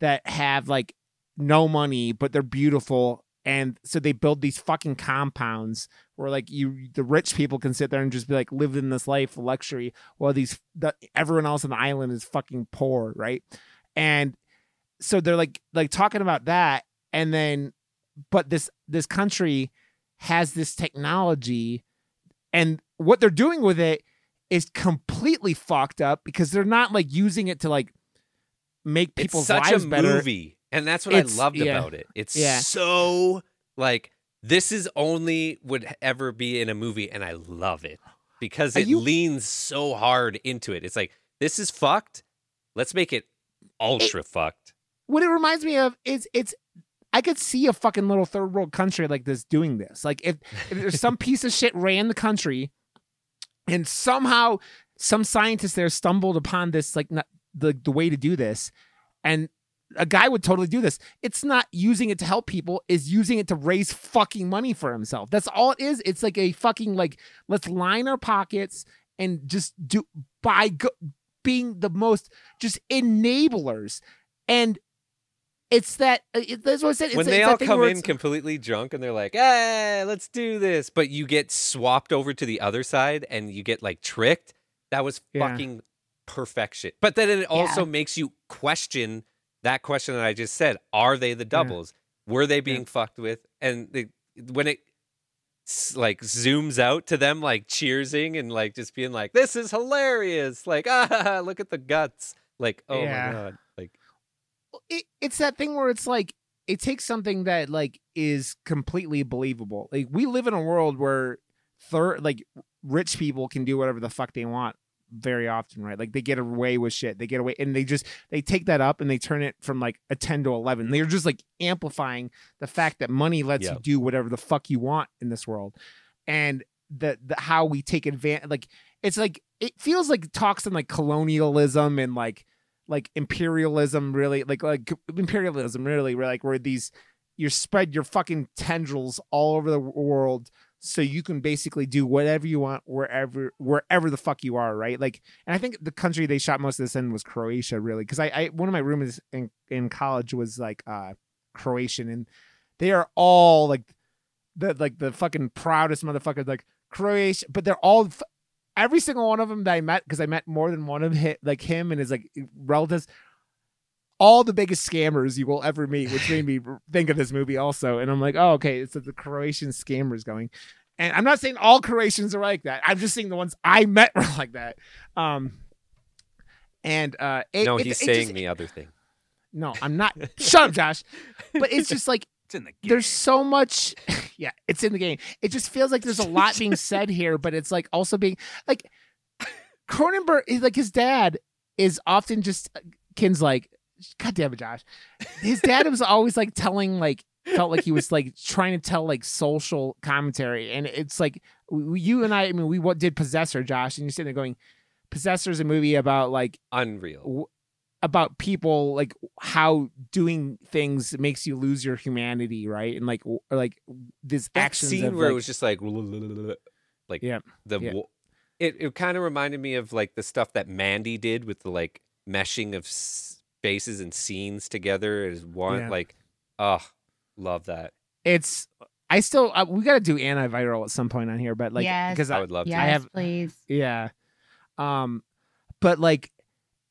that have like no money but they're beautiful and so they build these fucking compounds where like you the rich people can sit there and just be like live in this life of luxury while these the, everyone else on the island is fucking poor right and so they're like like talking about that and then but this this country has this technology and what they're doing with it is completely fucked up because they're not like using it to like make It's people's such lives a better movie, and that's what It's- I loved yeah. about it. It's Yeah. so like this is only would ever be in a movie, and I love it because Are it you- leans so hard into it. It's like this is fucked. Let's make it ultra fucked. what it reminds me of is it's I could see a fucking little third world country like this doing this. Like if, if there's some <laughs> piece of shit ran the country and somehow some scientist there stumbled upon this like not, the the way to do this and a guy would totally do this. It's not using it to help people, is using it to raise fucking money for himself. That's all it is. It's like a fucking like let's line our pockets and just do by go, being the most just enablers. And it's that uh, it, that's what I said. It's, when they that all come in completely drunk and they're like, "Hey, let's do this," but you get swapped over to the other side and you get like tricked. That was Yeah. fucking perfection. But then it also Yeah. makes you question that question that I just said: Are they the doubles? Were they being fucked with? And the, when it like zooms out to them like cheersing and like just being like, "This is hilarious!" Like, <laughs> ah, look at the guts. Like, oh Yeah. my god. It, it's that thing where it's like it takes something that like is completely believable. Like we live in a world where third like rich people can do whatever the fuck they want very often, right? Like they get away with shit. They get away and they just they take that up and they turn it from like a 10 to 11. They're just like amplifying the fact that money lets Yeah. you do whatever the fuck you want in this world. And the, the how we take advantage like it's like it feels like it talks in like colonialism and like like imperialism really like like imperialism really like where these you spread your fucking tendrils all over the world so you can basically do whatever you want wherever wherever the fuck you are right? Like and i think the country they shot most of this in was croatia really because I, I one of my roommates in, in college was like uh croatian and they are all like the like the fucking proudest motherfuckers like croatia but they're all every single one of them that i met because i met more than one of him like him and his like relatives all the biggest scammers you will ever meet, which made me <laughs> think of this movie also. And I'm like, oh, okay, it's the Croatian scammers going. And I'm not saying all Croatians are like that. I'm just saying the ones I met <laughs> were like that. Um, and uh, it, no, it- he's it saying just- the other thing. no, I'm not. Shut up, Josh. <laughs> But it's just like It's in the game. there's so much <laughs> yeah it's in the game it just feels like there's a lot being <laughs> said here but it's like also being like cronenberg is like his dad is often just uh, kin's like god damn it josh his dad was always like telling like felt like he was like trying to tell like social commentary and it's like you and i i mean we what did possessor josh and you're sitting there going possessor is a movie about like Unreal. w- about people like how doing things makes you lose your humanity, right? And like w- or like this That actions scene of, where like- it was just like, like Yeah, the yeah. it it kind of reminded me of like the stuff that Mandy did with the like meshing of spaces and scenes together as one. Yeah. Like, oh, love that. it's I still uh, we got to do antiviral at some point on here, but like Yes. because I I, would love yes, to. I have- please. yeah, um, but like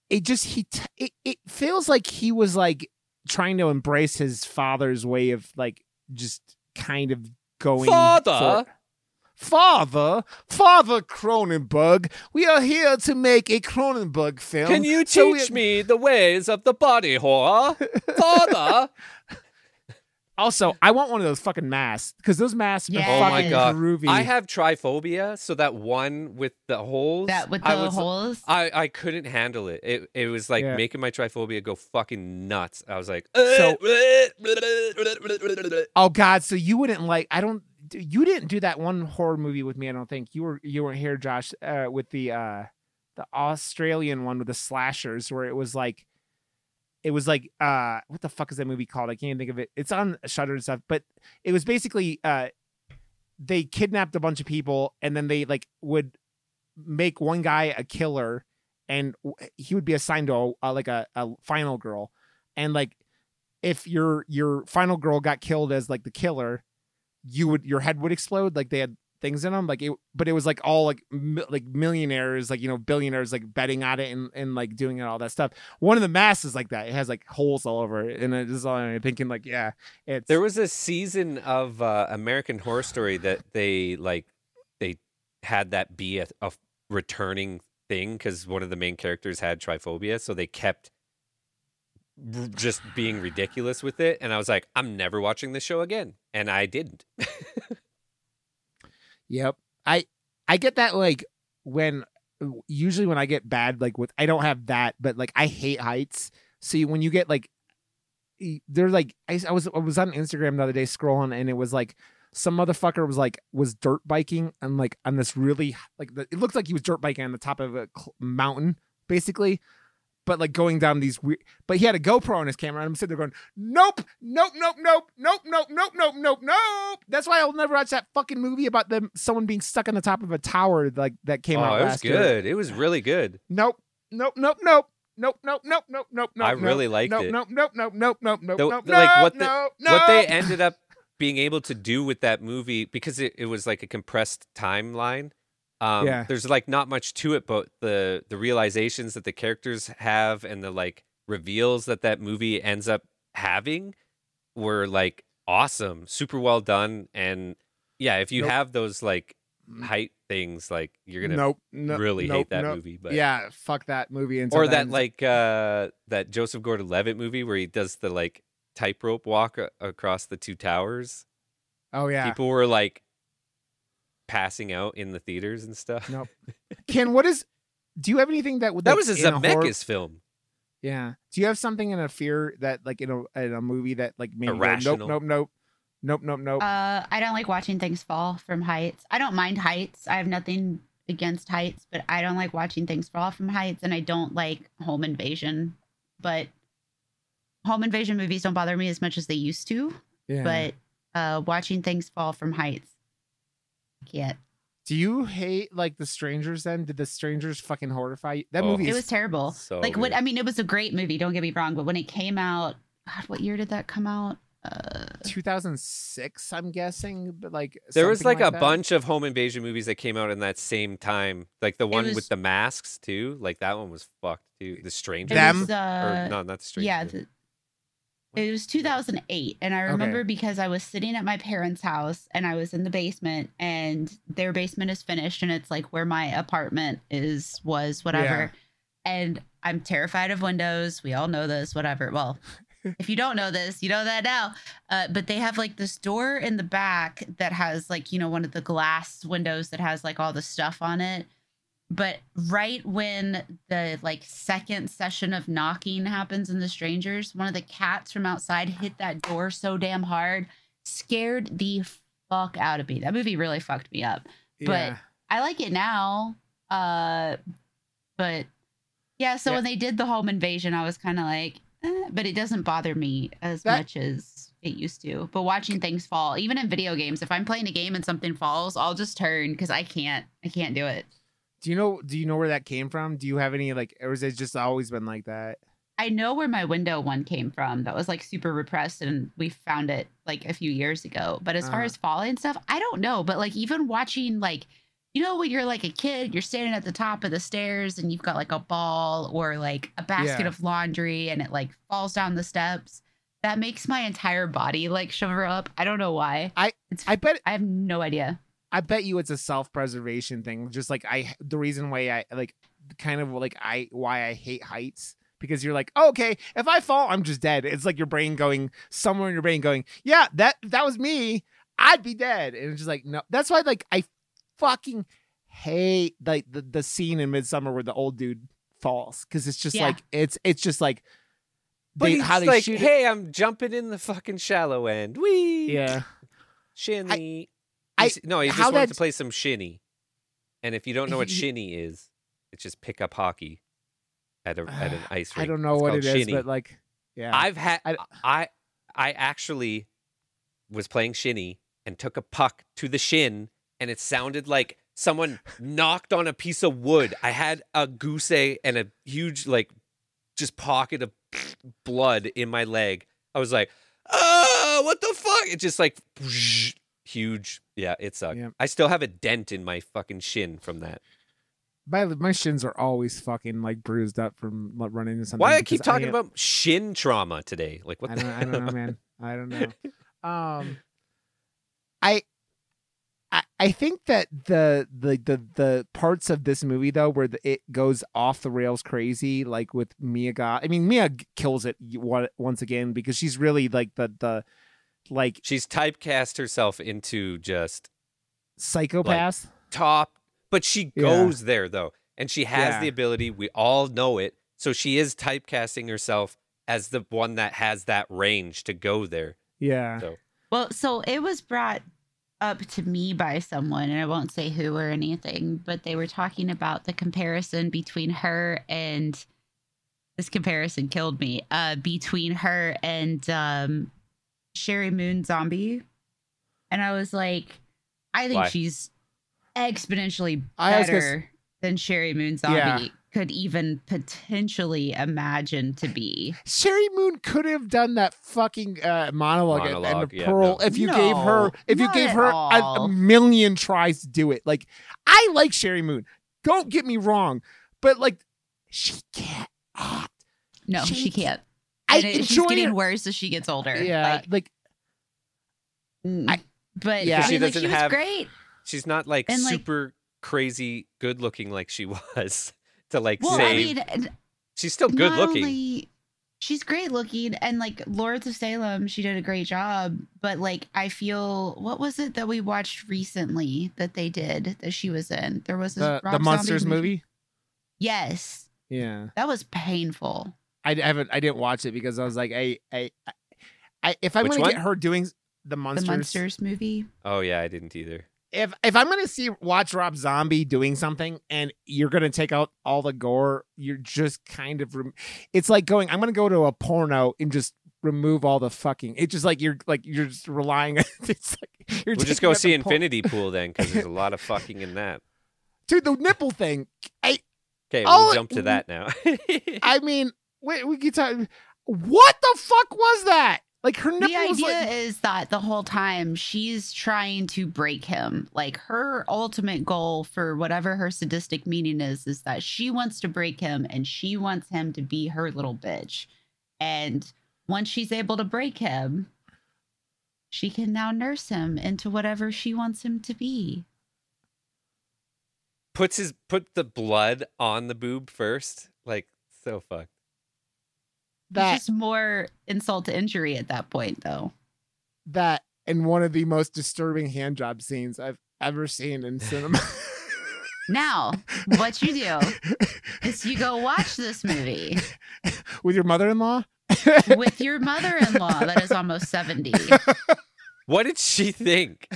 it just he t- it it feels like he was like trying to embrace his father's way of like just kind of going Father? for- Father, Father Cronenberg, we are here to make a Cronenberg film. Can you teach So we- me the ways of the body horror, <laughs> Father? Also, I want one of those fucking masks because those masks Yes. are Oh my fucking God. groovy. I have triphobia, so that one with the holes. That with I the was- holes. I, I couldn't handle it. It it was like Yeah. making my triphobia go fucking nuts. I was like, So- Oh God! So you wouldn't like? I don't. You didn't do that one horror movie with me. I don't think you were. You weren't here, Josh. Uh, with the uh, the Australian one with the slashers, where it was like, it was like, uh, what the fuck is that movie called? I can't even think of it. It's on Shudder and stuff, but it was basically, uh, they kidnapped a bunch of people and then they like would make one guy a killer, and he would be assigned to a, like a, a final girl, and like if your your final girl got killed as like the killer, you would your head would explode. Like they had things in them, like it, but it was like all like mi- like millionaires, like you know billionaires, like betting on it and and like doing it all that stuff. One of the masks is like that. It has like holes all over it, and it is all I'm thinking like, yeah, it's There was a season of uh, American Horror Story that they like they had that be a, a returning thing because one of the main characters had triphobia, so they kept just being ridiculous with it. And I was like, I'm never watching this show again, and I didn't. <laughs> Yep. I I get that like when usually when I get bad like with I don't have that but like I hate heights. See, when you get like they're like I, I was I was on Instagram the other day scrolling and it was like some motherfucker was like was dirt biking and like on this really like the, it looked like he was dirt biking on the top of a mountain basically but like going down these weird but he had a GoPro on his camera and I'm sitting there going nope nope nope nope nope nope nope nope nope nope that's why I'll never watch that fucking movie about them someone being stuck on the top of a tower like that came out. oh, out it was last year. good. It was really good. Nope. Nope. Nope. Nope. Nope. Nope. Nope. Nope. Nope. Nope. I really liked nope, it. Nope. Nope. Nope. Nope. Nope. Nope. The- Nope. like, what the- nope, What they ended up being able to do with that movie because it, it was like a compressed timeline. Um, Yeah. There's like not much to it, but the the realizations that the characters have and the like reveals that that movie ends up having were like awesome, super well done, and yeah, if you Nope. have those like height things, like you're gonna Nope. no- really nope, hate that nope. movie. But Yeah. Fuck that movie. Or that like uh that Joseph Gordon-Levitt movie where he does the like tightrope walk a- across the two towers. Oh yeah. People were like passing out in the theaters and stuff. No. <laughs> Ken, what is? Do you have anything that would That like, was a in horror- Zemeckis film. Yeah. Do you have something in a fear that like in a in a movie that like maybe go, nope nope nope nope nope nope. Uh, I don't like watching things fall from heights. I don't mind heights. I have nothing against heights, but I don't like watching things fall from heights, and I don't like home invasion. But home invasion movies don't bother me as much as they used to. yeah. But uh, watching things fall from heights, I can't. do you hate like the strangers? Then did the strangers fucking horrify you? That Oh. movie It was terrible. So like what good. I mean, it was a great movie. Don't get me wrong, but when it came out, God, what year did that come out? Uh, 2006. I'm guessing, but like There was something like, a that. bunch of home invasion movies that came out in that same time. Like the one was- with the masks too. Like that one was fucked too. The it Stranger. Them? was, uh, or no, not the Stranger. Yeah, the, it was 2008, and I remember because I was sitting at my parents' house and I was in the basement, and their basement is finished, and it's like where my apartment is was whatever, and I'm terrified of windows. We all know this, whatever. Well. if you don't know this, you know that now. Uh, but they have like this door in the back that has like, you know, one of the glass windows that has like all the stuff on it but right when the like second session of knocking happens in the strangers one of the cats from outside hit that door so damn hard scared the fuck out of me that movie really fucked me up but Yeah. i like it now uh but yeah so Yeah. when they did the home invasion i was kind of like eh, but it doesn't bother me as That- much as it used to but watching things fall even in video games if i'm playing a game and something falls i'll just turn because i can't i can't do it Do you know? Do you know where that came from? Do you have any like, or has it just always been like that? I know where my window one came from. That was like super repressed, and we found it like a few years ago. But as far Uh-huh. as falling stuff, I don't know. But like even watching like, you know, when you're like a kid, you're standing at the top of the stairs and you've got like a ball or like a basket Yeah. of laundry, and it like falls down the steps. That makes my entire body like shiver up. I don't know why. I- it's I bet. I have no idea. I bet you it's a self-preservation thing. Just like I, the reason why I like, kind of like I why I hate heights because you're like, oh, okay, if I fall, I'm just dead. It's like your brain going somewhere in your brain going, yeah, that that was me. I'd be dead. And it's just like no. That's why like I fucking hate like the the scene in Midsommar where the old dude falls because it's just Yeah. like it's it's just like But they, he's how they like, shoot it. hey, I'm jumping in the fucking shallow end. Wee. Yeah. Shinny. I- He's- no, he just wanted to play some shinny. And if you don't know what <laughs> shinny is, it's just pick up hockey at a at an <sighs> ice rink. I don't know It's what it is, shinny. but like, yeah. I've had I- I, I actually was playing shinny and took a puck to the shin and it sounded like someone <laughs> knocked on a piece of wood. I had a goose egg and a huge like just pocket of blood in my leg. I was like, "Oh, what the fuck?" It just like huge. Yeah, it sucked. Yeah. I still have a dent in my fucking shin from that. my my shins are always fucking like bruised up from running into something. Why I keep talking am- about shin trauma today? Like what I the don't, I don't know, man. I don't know. <laughs> Um, I, I, I think that the, the the the parts of this movie though where the, it goes off the rails crazy, like with Mia Goth. I mean, Mia kills it once again because she's really like the the like She's typecast herself into just psychopath. top, but she Yeah. goes there though, and she has Yeah. the ability. We all know it, so she is typecasting herself as the one that has that range to go there. yeah. So Well, so it was brought up to me by someone, and I won't say who or anything, but they were talking about the comparison between her and this comparison killed me. Uh, between her and um, Sheri Moon Zombie, and I was like, I think Why? she's exponentially I s- better than Sheri Moon Zombie Yeah. could even potentially imagine to be. Sheri Moon could have done that fucking uh, monologue, and- and Monologue, the yeah, Pearl no. if you gave her if you gave her a, a million tries to do it. Like I like Sheri Moon. Don't get me wrong, but like she can't act. No, She she, can't. I And it- she's getting her. worse as she gets older. Yeah, Like, like mm, I- but Yeah. yeah, She she, like, doesn't she was have- great. she's not like And, like- super crazy good looking like she <laughs> was to like say Well, save. I mean, she's still good looking. Only, she's great looking and like Lords of Salem, she did a great job. But like I feel what was it that we watched recently that they did that she was in? There was this The, Rob the Zombie monsters movie. Yes. Yeah. That was painful. I d- haven't. I didn't watch it because I was like, I, I, I, I if I'm Which gonna one? get her doing the monsters, The monsters movie. Oh yeah, I didn't either. if if I'm gonna see watch Rob Zombie doing something and you're gonna take out all the gore, you're just kind of. Rem- it's like going. I'm gonna go to a porno and just remove all the fucking. It's just like you're like you're just relying. <laughs> it's like you're We'll just go out the see por- Infinity Pool then, because there's a lot of <laughs> fucking in that. Dude, the nipple thing. I Okay, we'll jump to that now. I mean, wait, we can talk. What the fuck was that? Like her nipple the idea like. is that the whole time she's trying to break him. Like her ultimate goal for whatever her sadistic meaning is, is that she wants to break him and she wants him to be her little bitch. And once she's able to break him, she can now nurse him into whatever she wants him to be. Puts his put the blood on the boob first. Like so fucked. That It's just more insult to injury at that point, though. that and one of the most disturbing hand job scenes I've ever seen in cinema. <laughs> Now, what you do is you go watch this movie <laughs> With your mother-in-law? with your mother in law that is almost 70. <laughs> What did she think?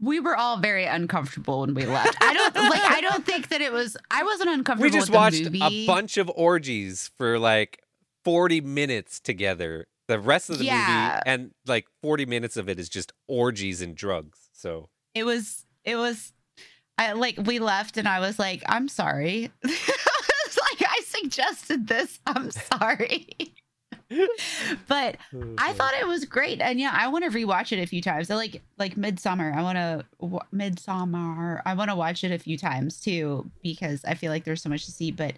We were all very uncomfortable when we left. I don't <laughs> like I don't think that it was I wasn't uncomfortable We just watched a bunch of orgies for like 40 minutes together. The rest of the Yeah. movie and like 40 minutes of it is just orgies and drugs. So It was it was I like we left and I was like, I'm sorry. <laughs> it's like I suggested this. I'm sorry. <laughs> but <laughs> I thought it was great, and yeah, I want to rewatch it a few times. I like like Midsommar. I want to w- Midsommar. I want to watch it a few times too because I feel like there's so much to see. But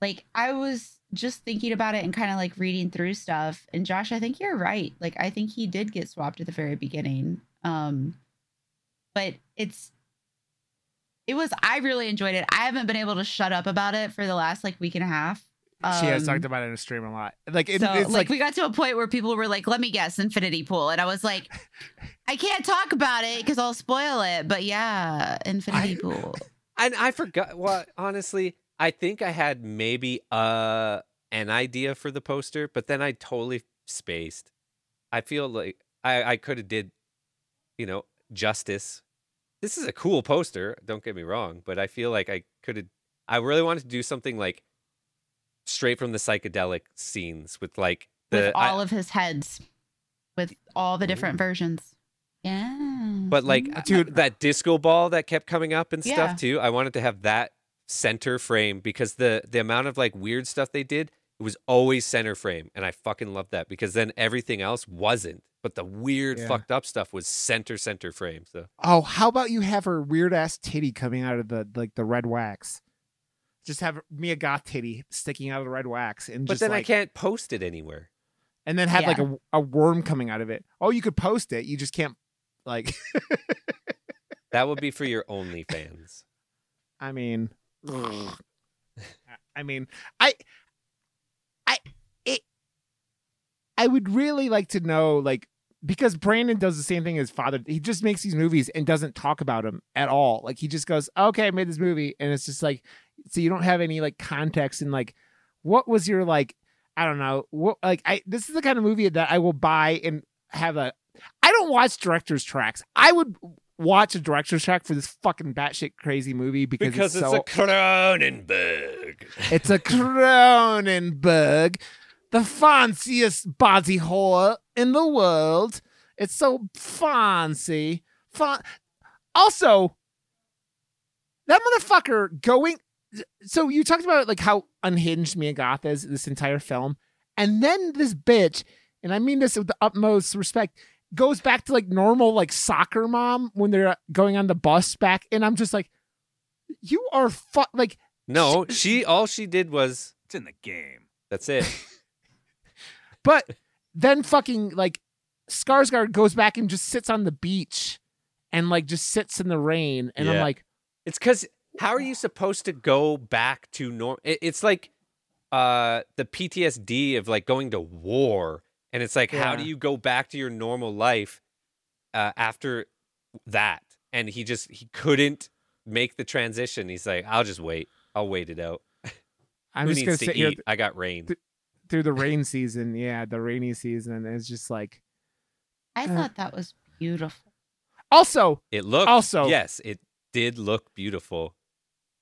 like I was just thinking about it and kind of like reading through stuff. And Josh, I think you're right. Like I think he did get swapped at the very beginning. Um, but it's it was I really enjoyed it. I haven't been able to shut up about it for the last like week and a half. She has Um, talked about it in a stream a lot. Like it, so it's like, like, we got to a point where people were like, "Let me guess, Infinity Pool," and I was like, <laughs> "I can't talk about it because I'll spoil it." But yeah, Infinity I- Pool. <laughs> And I forgot. Well, honestly, I think I had maybe uh an idea for the poster, but then I totally spaced. I feel like I I could have did, you know, justice. This is a cool poster. Don't get me wrong, but I feel like I could have. I really wanted to do something like straight from the psychedelic scenes with like the with I- all of his heads, with all the different versions. Yeah, But like uh, Dude. that disco ball that kept coming up and Yeah. stuff too. I wanted to have that center frame because the the amount of like weird stuff they did, it was always center frame, and I fucking loved that because then everything else wasn't. But the weird Yeah. fucked up stuff was center center frame. So oh, how about you have her weird ass titty coming out of the like the red wax? Just have Mia Goth titty sticking out of the red wax, and but just then I can't post it anywhere. and then have like a, a worm coming out of it. Oh, you could post it, you just can't like. <laughs> That would be for your OnlyFans. I mean, I mean, I, I, it, I would really like to know, like, because Brandon does the same thing as father. He just makes these movies and doesn't talk about them at all. Like, he just goes, "Okay, I made this movie," and it's just like, so you don't have any like context and like, what was your like, I don't know, what like I. This is the kind of movie that I will buy and have a. I don't watch director's tracks. I would watch a director's track for this fucking batshit crazy movie because, Because it's, it's so, a Cronenberg. it's a Cronenberg, the fanciest body horror in the world. It's so fancy. Fa- also, that motherfucker going. So you talked about like how unhinged Mia Goth is this entire film, and then this bitch, and I mean this with the utmost respect, goes back to like normal like soccer mom when they're uh, going on the bus back, and I'm just like, you are fu- like No, she all she did was It's in the game. that's it. <laughs> But then fucking like Skarsgård goes back and just sits on the beach and like just sits in the rain. And I'm like, It's because how are you supposed to go back to normal? It's like uh the PTSD of like going to war and it's like how do you go back to your normal life uh after that and he just he couldn't make the transition he's like I'll just wait I'll wait it out <laughs> I'm who just gonna needs to sit here eat I got rain th- through the rain season. Yeah, the rainy season. It's just like I Uh, thought that was beautiful. also it looked Also- yes it did look beautiful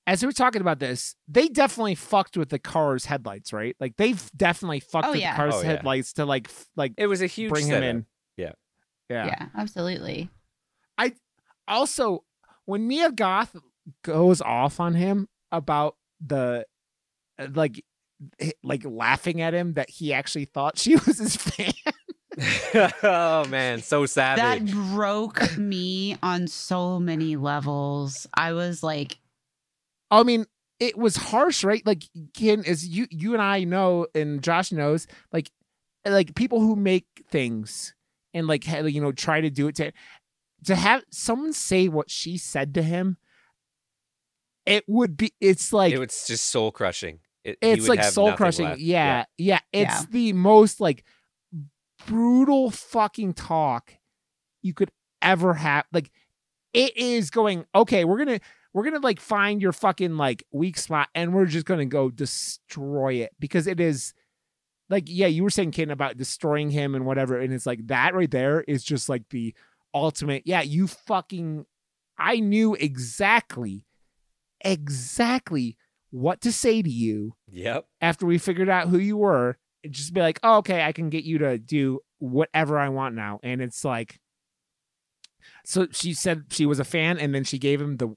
as we were talking about this, they definitely fucked with the car's headlights, right? Like they've definitely fucked Oh, with yeah. the car's Oh, yeah. headlights to like f- like it was a huge bring him in. Yeah. Yeah. Yeah, absolutely. I also, when Mia Goth goes off on him about the uh, like like laughing at him that he actually thought she <laughs> was his fan. <laughs> oh man so savage That broke me on so many levels. I was like, I mean, it was harsh, right? Like, Ken, as you you and I know, and Josh knows, like, like people who make things and like you know try to do it to to have someone say what she said to him. It would be. It's like it was just soul crushing it, it's would like soul crushing. left. Yeah, yeah, It's Yeah. the most like brutal fucking talk you could ever have. Like it is going, okay, we're gonna we're gonna like find your fucking like weak spot and we're just gonna go destroy it because it is like yeah, you were saying Ken about destroying him and whatever, and it's like that right there is just like the ultimate, yeah, you fucking I knew exactly exactly what to say to you yep after we figured out who you were, and just be like, oh, okay, I can get you to do whatever I want now. And it's like, so she said she was a fan, and then she gave him the.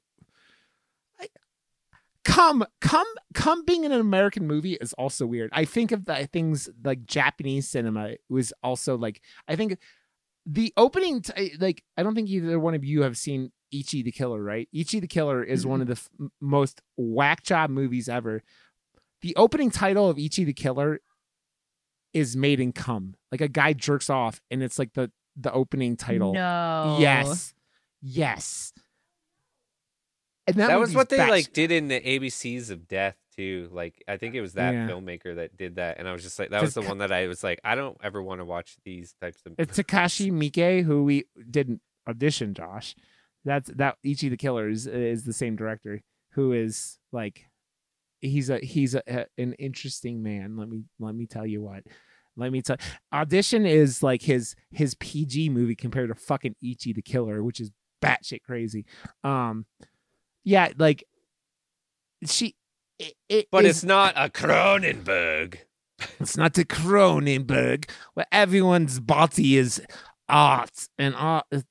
Come, come, come! Being in an American movie is also weird. I think of the things like Japanese cinema was also like. I think the opening, t- like, I don't think either one of you have seen Ichi the Killer, right? Ichi the Killer is one of the f- most whack job movies ever the opening title of Ichi the Killer is made in cum. Like a guy jerks off and it's like the the opening title. no. Yes. Yes. And that, that, was what they like did in the ABCs of Death too. Like I think it was that Yeah. filmmaker that did that, and I was just like, that was the one that I was like, I don't ever want to watch these types of. It's Takashi Miike who we didn't audition, Josh. That's that Ichi the Killer is is the same director who is like he's a he's a, a- an interesting man. Let me let me tell you what. Let me tell Audition is like his his PG movie compared to fucking Ichi the Killer, which is batshit crazy. Um yeah, like she it, it but is- it's not a Cronenberg. it's not the Cronenberg where everyone's body is art and art. uh.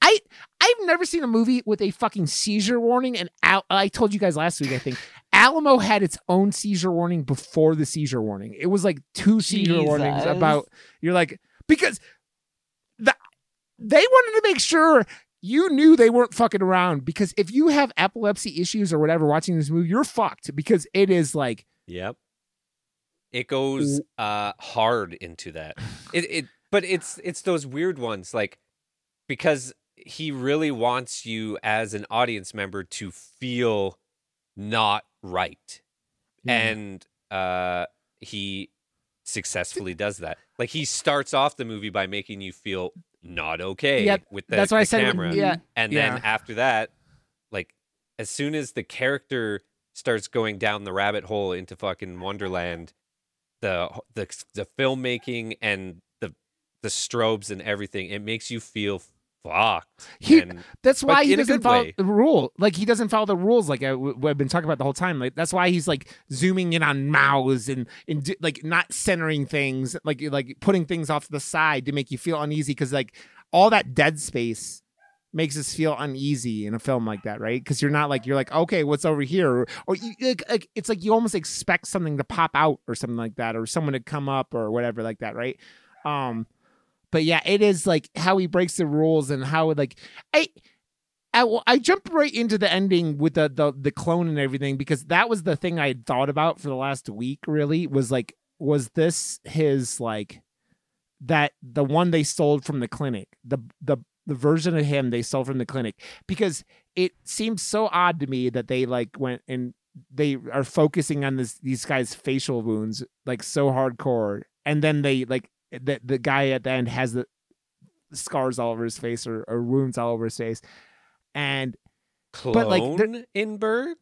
I I've never seen a movie with a fucking seizure warning. And Al- I told you guys last week, I think Alamo had its own seizure warning before the seizure warning. It was like two seizure warnings about you're like because the, they wanted to make sure you knew they weren't fucking around because if you have epilepsy issues or whatever watching this movie, you're fucked because it is like Yep. It goes uh hard into that. <sighs> It it but it's it's those weird ones like because he really wants you as an audience member to feel not right. Yeah. And uh he successfully does that. Like he starts off the movie by making you feel not okay Yeah, with the, that's why I said camera. yeah. And Yeah. then after that, like as soon as the character starts going down the rabbit hole into fucking Wonderland, the the the filmmaking and the the strobes and everything, it makes you feel fucked. He- and That's why he doesn't follow way. the rule. Like he doesn't follow the rules. Like I, have been talking about the whole time. Like that's why he's like zooming in on mouths and and do, like not centering things, like like putting things off to the side to make you feel uneasy. Because like all that dead space makes us feel uneasy in a film like that, right? Because you're not like you're like okay, what's over here, or, or you, like, like it's like you almost expect something to pop out or something like that, or someone to come up or whatever like that, right? Um, but yeah, it is like how he breaks the rules and how like I. I, I jumped right into the ending with the, the the clone and everything because that was the thing I had thought about for the last week. Really, was like, was this his like that the one they stole from the clinic, the the the version of him they stole from the clinic? Because it seems so odd to me that they like went and they are focusing on this these guys' facial wounds like so hardcore, and then they like the the guy at the end has the scars all over his face or, or wounds all over his face, and But, like, the- Clonenberg?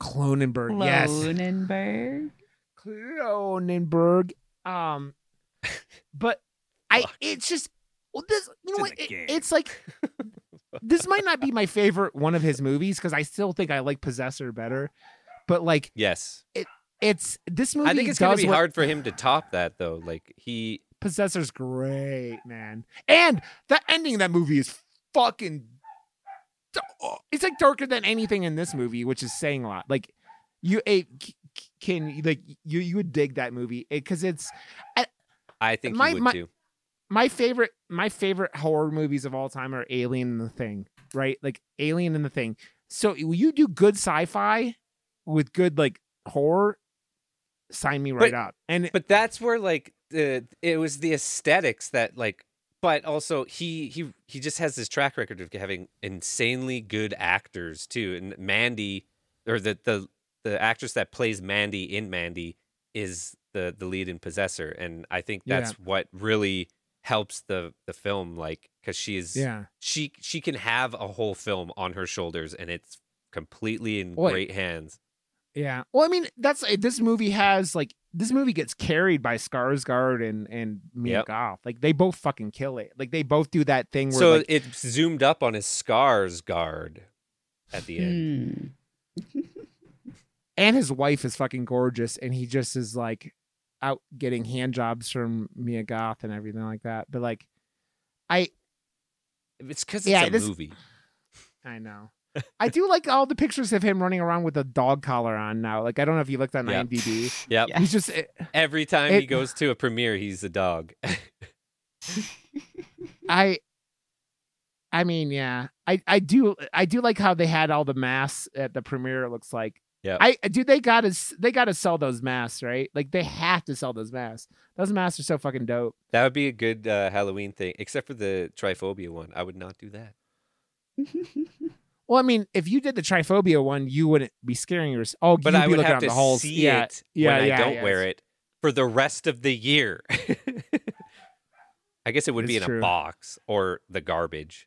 Cronenberg, yes, Cronenberg. Cronenberg. Um, but I <laughs> it's just well, this you know It's what it- it's like <laughs> this might not be my favorite one of his movies because I still think I like Possessor better, but like Yes. It's this movie. I think it's gonna be what- hard for him to top that though. Like he Possessor's great, man, and the ending of that movie is fucking. Oh, it's like darker than anything in this movie, which is saying a lot. Like you, it, can like you you would dig that movie eh, because it's eh, I think My- he would my- too. my favorite my favorite horror movies of all time are Alien and The Thing, right? Like Alien and The Thing. So you do good sci-fi with good like horror, sign me right But- up. And But that's where like the it was the aesthetics that like but also he he he just has this track record of having insanely good actors too. And Mandy or the the the actress that plays Mandy in Mandy is the the lead in Possessor and I think Yeah. that's what really helps the the film like cuz she is yeah, she she can have a whole film on her shoulders and it's completely in Boy. great hands. Yeah. Well, I mean, that's this movie has like this movie gets carried by Skarsgård and and Mia Yep. Goth. Like they both fucking kill it. Like they both do that thing where So like, it zoomed up on his Skarsgård at the end. Hmm. <laughs> and his wife is fucking gorgeous, and he just is like out getting hand jobs from Mia Goth and everything like that. But like, I It's because it's Yeah, a this- movie. I know. I do like all the pictures of him running around with a dog collar on now. Like I don't know if you looked on Yeah. IMDb. Yep. Yeah. He's just eh, Every time he goes to a premiere, he's a dog. <laughs> I I mean, yeah. I I do I do like how they had all the masks at the premiere it looks like. Yeah. I do they got to they got to sell those masks, right? Like they have to sell those masks. Those masks are so fucking dope. that would be a good uh, Halloween thing, except for the triphobia one. I would not do that. <laughs> Well, I mean, if you did the triphobia one, you wouldn't be scaring yourself. Oh, But you'd I be would looking have to the halls. see yeah, it yeah, when yeah, I don't yeah, wear it for the rest of the year. <laughs> I guess it would be in It's a box or the garbage.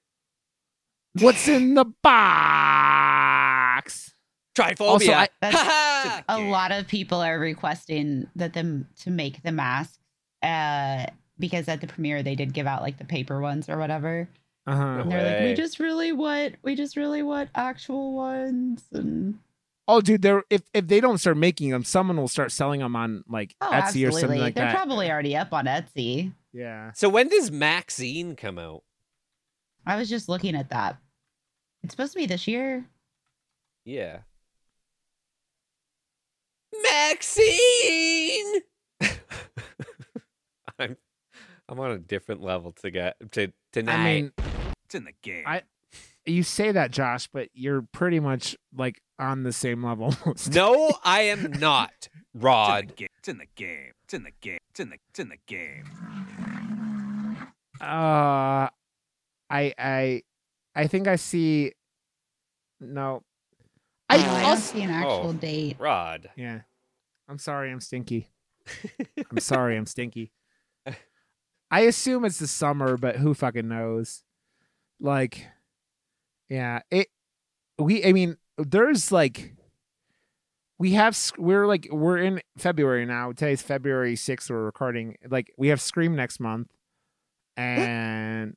What's in the <laughs> box? Triphobia. Also, I- <laughs> a lot of people are requesting that them to make the mask uh because at the premiere they did give out like the paper ones or whatever Uh huh. No and they're like we just really want we just really want actual ones and Oh, dude, they're if if they don't start making them, someone will start selling them on like oh Etsy or something like they're that. probably already up on etsy yeah. so when does Maxine come out? i was just looking at that it's supposed to be this year Yeah. Maxine. <laughs> I'm I'm on a different level to get to tonight. I mean, It's in the game. I- you say that, Josh, but you're pretty much like on the same level. <laughs> no, I am not, <laughs> It's in Rod. It's in the game. It's in the game. It's in the it's in the game. Uh, I I I think I see. No, I, Oh, I I'll don't s- see an actual Oh. date Rod. yeah. I'm sorry, I'm stinky. <laughs> I'm sorry, I'm stinky. I assume it's the summer, but who fucking knows? Like, yeah, it. We, I mean, there's like, we have, we're like, we're in February now. Today's February 6th. We're recording. Like, we have Scream next month. And,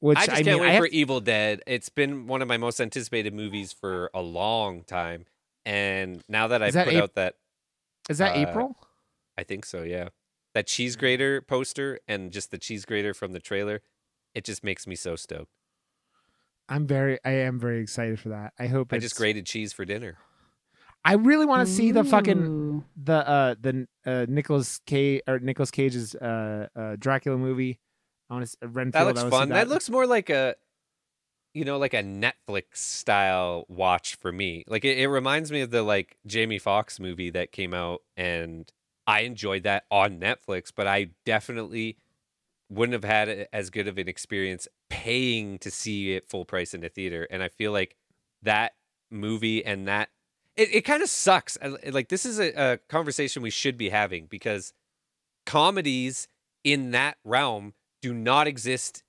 which I I, just mean, can't wait I have, for Evil Dead. It's been one of my most anticipated movies for a long time, and now that I put Ap- out that, is that uh, April? I think so, yeah, that cheese grater poster and just the cheese grater from the trailer, it just makes me so stoked. I'm very, I am very excited for that. I hope I it's, just grated cheese for dinner. I really want to see the fucking the uh the uh Nicolas Cage or Nicolas Cage's uh, uh Dracula movie. I want to Renfield. That looks I wanna fun. That. looks more like a, you know, like a Netflix style watch for me. Like it, it reminds me of the like Jamie Foxx movie that came out, and I enjoyed that on Netflix. But I definitely wouldn't have had as good of an experience paying to see it full price in the theater. And I feel like that movie and that it, it kind of sucks. Like this is a, a conversation we should be having because comedies in that realm do not exist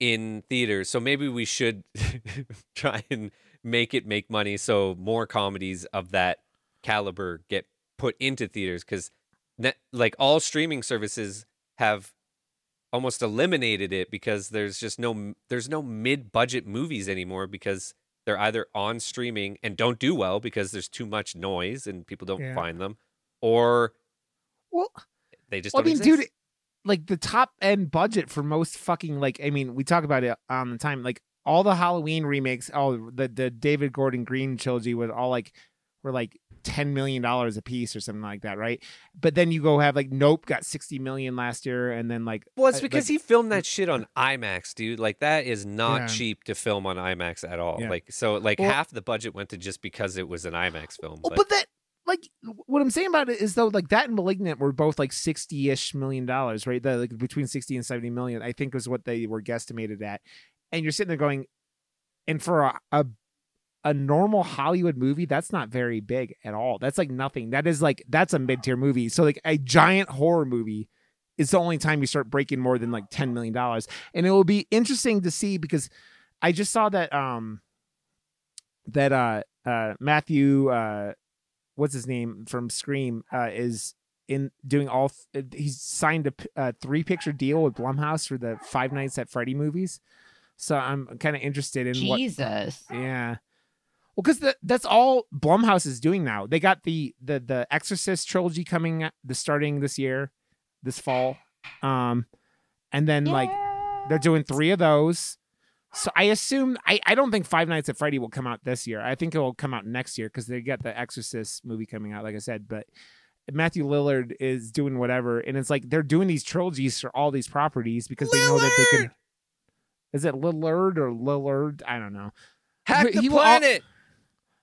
in theaters. So maybe we should <laughs> try and make it make money so more comedies of that caliber get put into theaters because like all streaming services have almost eliminated it because there's just no there's no mid-budget movies anymore because they're either on streaming and don't do well because there's too much noise and people don't Yeah. find them or Well, they just Well, I don't mean, exist. dude, like the top end budget for most fucking like I mean, we talk about it on the time like all the Halloween remakes, oh the the David Gordon Green trilogy was all like were like ten million dollars a piece or something like that, right? But then you go have like Nope got sixty million last year, and then like Well, it's uh, because like- he filmed that shit on IMAX, dude. Like that is not Yeah. cheap to film on IMAX at all. Yeah. Like so, like Well- half the budget went to just because it was an IMAX film. Oh, But, but that like what I'm saying about it is though like that and Malignant were both like sixty ish million dollars, right? The, like between sixty and seventy million, I think was what they were guesstimated at. And you're sitting there going, and for a, a a normal Hollywood movie, that's not very big at all. That's like nothing. That is like that's a mid tier movie. So like a giant horror movie is the only time you start breaking more than like ten million dollars. And it will be interesting to see because I just saw that um that uh uh Matthew uh what's his name from Scream uh is in doing all th- he's signed a p- a three picture deal with Blumhouse for the Five Nights at Freddy movies. So I'm kind of interested in what Jesus. yeah. Well, because that's all Blumhouse is doing now. They got the the the Exorcist trilogy coming the starting this year, this fall, um, and then like they're doing three of those. So I assume I, I don't think Five Nights at Freddy will come out this year. I think it will come out next year because they got the Exorcist movie coming out, like I said. But Matthew Lillard is doing whatever, and it's like they're doing these trilogies for all these properties because they know that they can. Is it Lillard or Lillard? I don't know. hack he the will al- planet.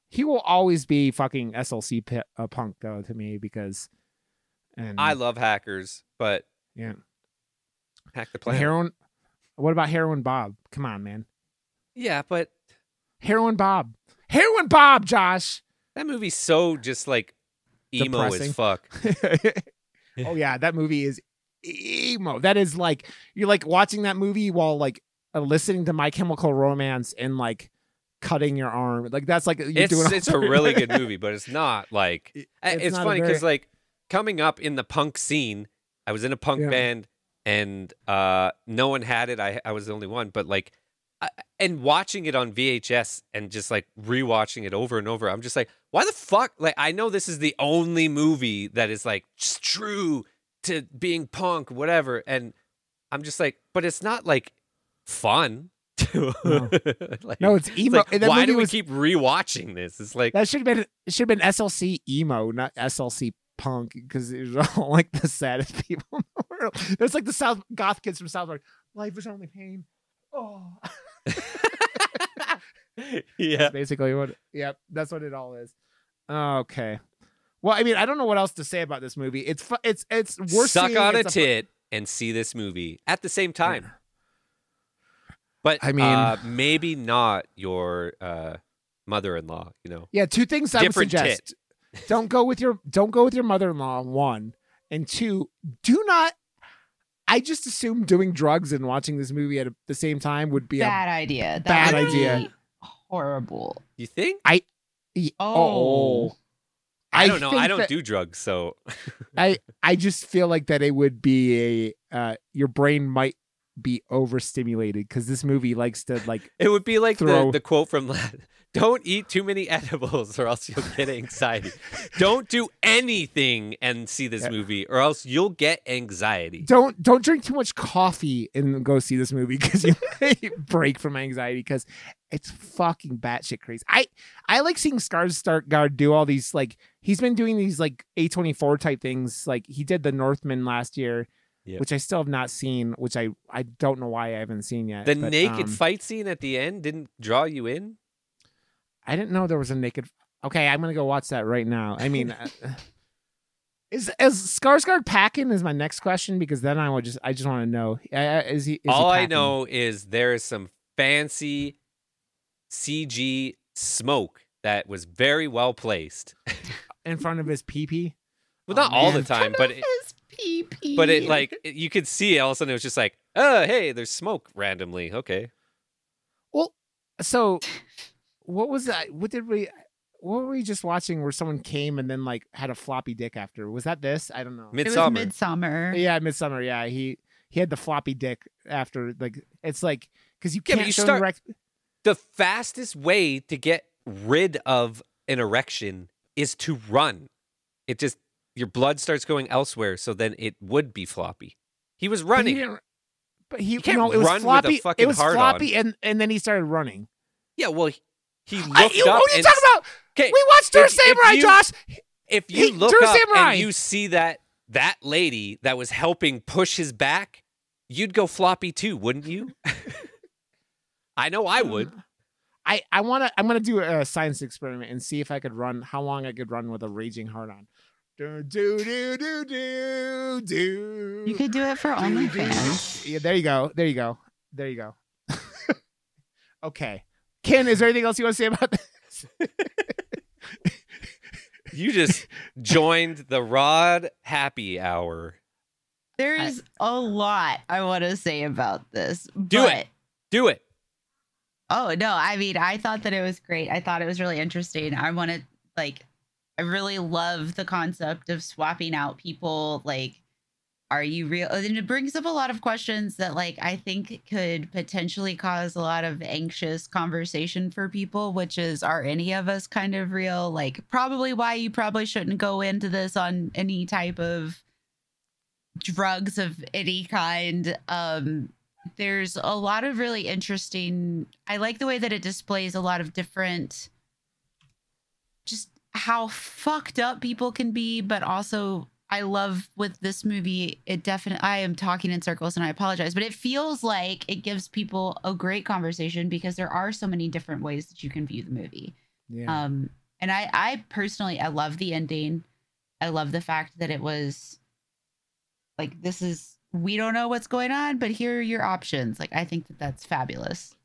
He will always be fucking SLC uh, punk though to me because, and I love hackers, but yeah, hack the planet. heroin. What about heroin Bob? Come on, man, yeah, but heroin Bob, heroin Bob, Josh. that movie's so just like emo Depressing. as fuck. <laughs> oh yeah, that movie is emo. That is like you're like watching that movie while like listening to My Chemical Romance and like cutting your arm. Like that's like you're It's doing. it's a really good <laughs> movie, but it's not like It- it's it's, not funny very- because like coming up in the punk scene, I was in a punk Yeah. band and uh no one had it. I I was the only one, but like I, and watching it on VHS and just like rewatching it over and over, I'm just like, why the fuck? Like I know this is the only movie that is like true to being punk, whatever, and I'm just like, but it's not like fun. To- oh. No. <laughs> like, no, it's it's emo. like, and why do we was- keep rewatching this? It's like That should have been it should have been SLC emo, not SLC punk, because it was <laughs> all like the saddest people in the world. There's like the South goth kids from South Park. Life is only pain. Oh, <laughs> yeah. that's basically what. Yep, that's what it all is. Okay. Well, I mean, I don't know what else to say about this movie. It's fu- it's it's worth Suck on a it's fu- tit and see this movie at the same time. But I mean- uh, maybe not your uh, mother-in-law. You know, Yeah, two things I would Different suggest. don't go with your don't go with your mother-in-law. One and two, do not. I just assume doing drugs and watching this movie at a, the same time would be a Bad idea. That bad would idea. be Horrible. you think? E- Oh. I, don't know. think I don't that- do drugs, so I I just feel like that it would be a uh, your brain might be overstimulated because this movie likes to like <laughs> it would be like Throw- the, the quote from <laughs> Don't eat too many edibles or else you'll get anxiety. <laughs> don't do anything and see this Yeah. movie or else you'll get anxiety. don't don't drink too much coffee and go see this movie because you break from anxiety because it's fucking batshit crazy. I I like seeing Skarsgård do all these like he's been doing these like A twenty four type things. Like he did the Northman last year, Yeah. which I still have not seen. Which I I don't know why I haven't seen yet. The but, naked um, fight scene at the end didn't draw you in? I didn't know there was a naked. Okay, I'm gonna go watch that right now. I mean, uh, <laughs> is is Skarsgård packing? Is my next question because then I would just I just want to know. Uh, is he? Is he All I know is there is some fancy CG smoke that was very well placed. in front of his pee pee. Well, Oh, not all the time, but <laughs> it, His pee-pee. but it like you could see all of a sudden it was just like, oh hey, there's smoke randomly. Okay, Well, so what was that? What did we? What were we just watching? Where someone came and then like had a floppy dick after? Was that this? I don't know. it was Midsommar. Midsommar. yeah, Midsommar. Yeah, he he had the floppy dick after. Like it's like because you can't you show start- erect- the fastest way to get rid of an erection is to run. It just your blood starts going elsewhere, so then it would be floppy. He was but he running. But he, can't no, it was run with a floppy. fucking it was hard floppy, and and then he started running. Yeah, well, he, he looked I, you, up. what are you talking about? Okay, We watched if Samurai, you- Josh. if He- you look Drew up Samurai. and you see that that lady that was helping push his back, you'd go floppy too, wouldn't you? <laughs> I know I would. <sighs> I I want to. I'm gonna do a science experiment and see if I could run. How long I could run with a raging heart on. Do do do do do do. You could do it for do, do. OnlyFans. Yeah, there you go. There you go. There you go. <laughs> okay, Ken. Is there anything else you want to say about this? You just joined the Rod Happy Hour. There's a lot I want to say about this. Do but, it. Do it. Oh no, I mean, I thought that it was great. I thought it was really interesting. I want to like, I really love the concept of swapping out people. Like, are you real? And it brings up a lot of questions that, like, I think could potentially cause a lot of anxious conversation for people. Which is, are any of us kind of real? Like, probably why you probably shouldn't go into this on any type of drugs of any kind. Um, there's a lot of really interesting i like the way that it displays a lot of different how fucked up people can be but also i love with this movie it definitely i am talking in circles and i apologize but it feels like it gives people a great conversation because there are so many different ways that you can view the movie. Yeah. um and i i personally i love the ending. I love the fact that it was like this is we don't know what's going on but here are your options. Like i think that that's fabulous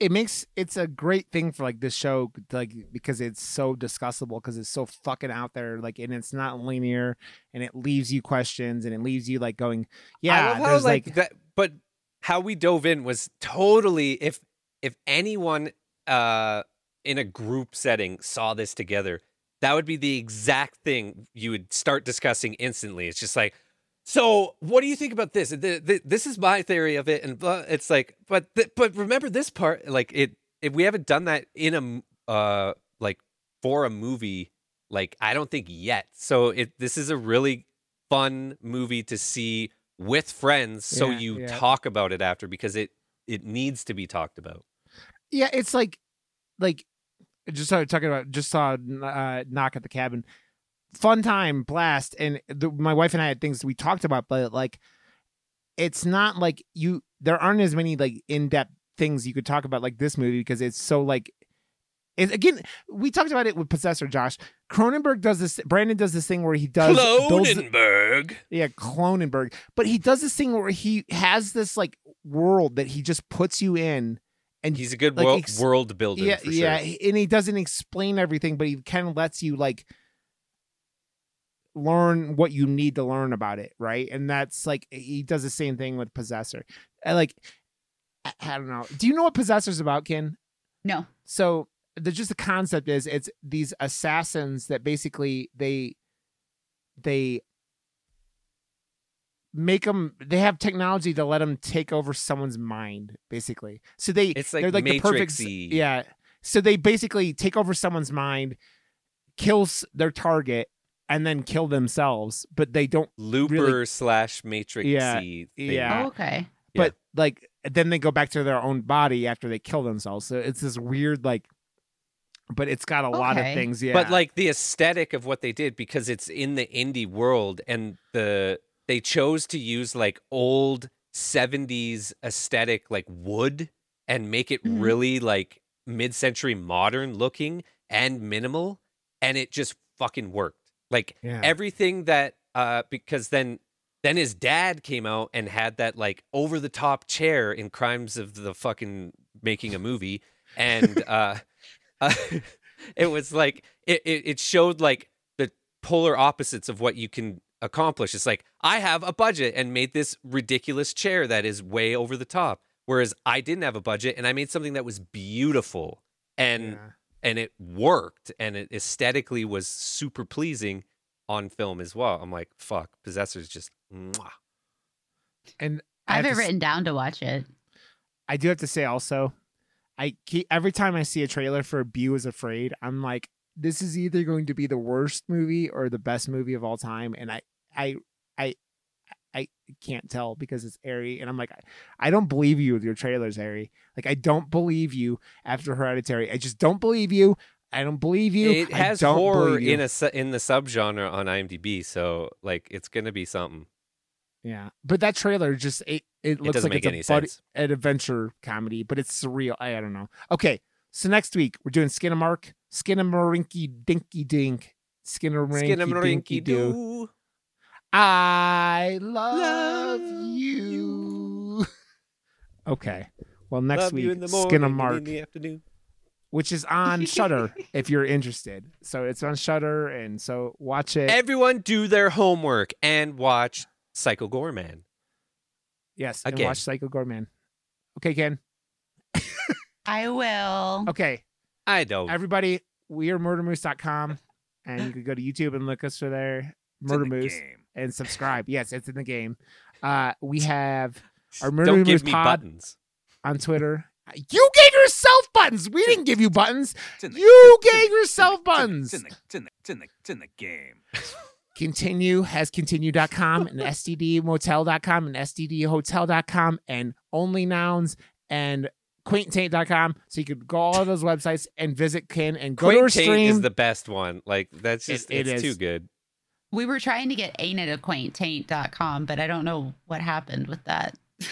it makes it's a great thing for like this show like because it's so discussable because it's so fucking out there like and it's not linear and it leaves you questions and it leaves you like going yeah how, there's like, like, that, but how we dove in was totally if if anyone uh in a group setting saw this together, that would be the exact thing you would start discussing instantly. It's just like, so what do you think about this? Th- th- This is my theory of it, and blah. it's like, but but remember this part, like it. If we haven't done that in a uh like for a movie, like I don't think yet. So it this is a really fun movie to see with friends, so Yeah, you yeah. talk about it after because it it needs to be talked about. yeah it's like like I just started talking about just saw uh knock at the cabin fun time blast and the, my wife and i had things we talked about but like it's not like you there aren't as many like in-depth things you could talk about like this movie because it's so like it, again we talked about it with possessor josh cronenberg does this brandon does this thing where he does builds- Cronenberg. yeah, Cronenberg. But he does this thing where he has this like world that he just puts you in, and He's a good Like, world, ex- world builder. yeah, for yeah, and he doesn't explain everything, but he kind of lets you like learn what you need to learn about it, right? And that's like he does the same thing with Possessor. I like, I, I don't know. Do you know what Possessor's about, Ken? no so the just the concept is it's these assassins that basically they they make them they have technology to let them take over someone's mind basically so they It's like they're like the perfect s- Matrix-y. yeah so they basically take over someone's mind kills their target and then kill themselves but they don't Looper slash Matrix. Yeah, thing. yeah. oh, okay Yeah. but like then they go back to their own body after they kill themselves so it's this weird like but it's got a lot of things yeah But like the aesthetic of what they did because it's in the indie world and the they chose to use like old 70s aesthetic like wood and make it Mhm. really like mid-century modern looking and minimal and it just fucking worked. Like yeah everything that uh because then then his dad came out and had that like over the top chair in crimes of the fucking making a movie and <laughs> uh, <laughs> uh it was like it, it it showed like the polar opposites of what you can accomplish. It's like I have a budget and made this ridiculous chair that is way over the top, whereas I didn't have a budget and I made something that was beautiful and Yeah. And it worked and it aesthetically was super pleasing on film as well. I'm like, fuck, Possessor's just mwah. And I have to it s- written down to watch it. I do have to say also, I keep, every time I see a trailer for Beau is Afraid, I'm like, this is either going to be the worst movie or the best movie of all time, and I, I, I, can't tell because it's Ari. and I'm like, I, I don't believe you with your trailers, Ari. Like, I don't believe you after Hereditary. I just don't believe you. I don't believe you. It I has horror in a su- in the subgenre on IMDb, so like it's gonna be something. Yeah, but that trailer just it, it looks doesn't like it's a buddy, an adventure comedy, but it's surreal. I, I don't know. Okay, so next week we're doing Skin Skinamark, Skinamarink Dinky Dink, Skinamarink Dinky Skinnamarink Doo. Doo. I love, Love you. <laughs> okay, well next Love week you in the morning and in the afternoon. which is on Shudder <laughs> if you're interested. So it's on Shudder, and so watch it. Everyone do their homework and watch Psycho Goreman. yes, and again. watch Psycho Goreman. Okay, Ken. <laughs> I will. Okay. I don't. everybody we are murdermoose.com and you can go to youtube and look us for there It's in murder moose game. and subscribe yes it's in the game uh we <laughs> have our murder don't moose give me pod buttons. on twitter <laughs> you gave yourself buttons we didn't give you buttons the, you gave yourself it's in the- buttons It's in the it's in the it's in the it's in the game. <laughs> continue has continue.com and stdmotel.com and stdhotel.com and only nouns and quaintaint.com so you could go all those websites and visit kin and go to Quaint Taint stream is the best one. Like that's It- just it it's is. too good. We were trying to get ain't it a quaint taint.com, but I don't know what happened with that. <laughs>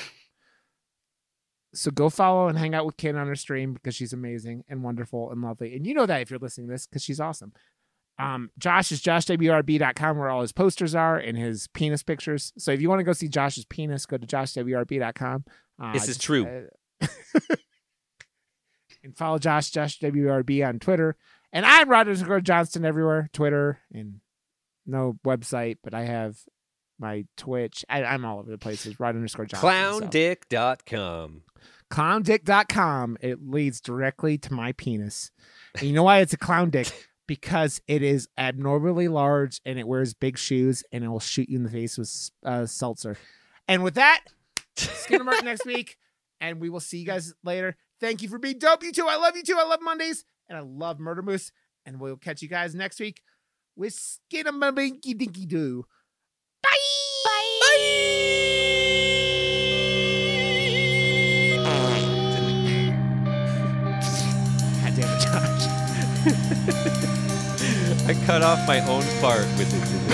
So go follow and hang out with Kin on her stream because she's amazing and wonderful and lovely. And you know that if you're listening to this because she's awesome. Um, Josh is joshwrb.com where all his posters are and his penis pictures. So if you want to go see Josh's penis, go to joshwrb.com. Uh, This is just, true. uh, <laughs> and follow Josh, Josh WRB on Twitter. And I'm Rod underscore Johnston everywhere, Twitter and no website, but I have my Twitch. I, I'm all over the places. Rod underscore Johnston. so Clowndick.com. clowndick.com it leads directly to my penis and you know why it's a clown dick because it is abnormally large and it wears big shoes and it will shoot you in the face with uh, seltzer and with that skinner mark next <laughs> week and we will see you guys later thank you for being dope you too i love you too i love mondays and i love murder moose and we'll catch you guys next week with skinner dinky dinky doo bye <laughs> It's in the game. God damn it, Josh. <laughs> I cut off my own part with it.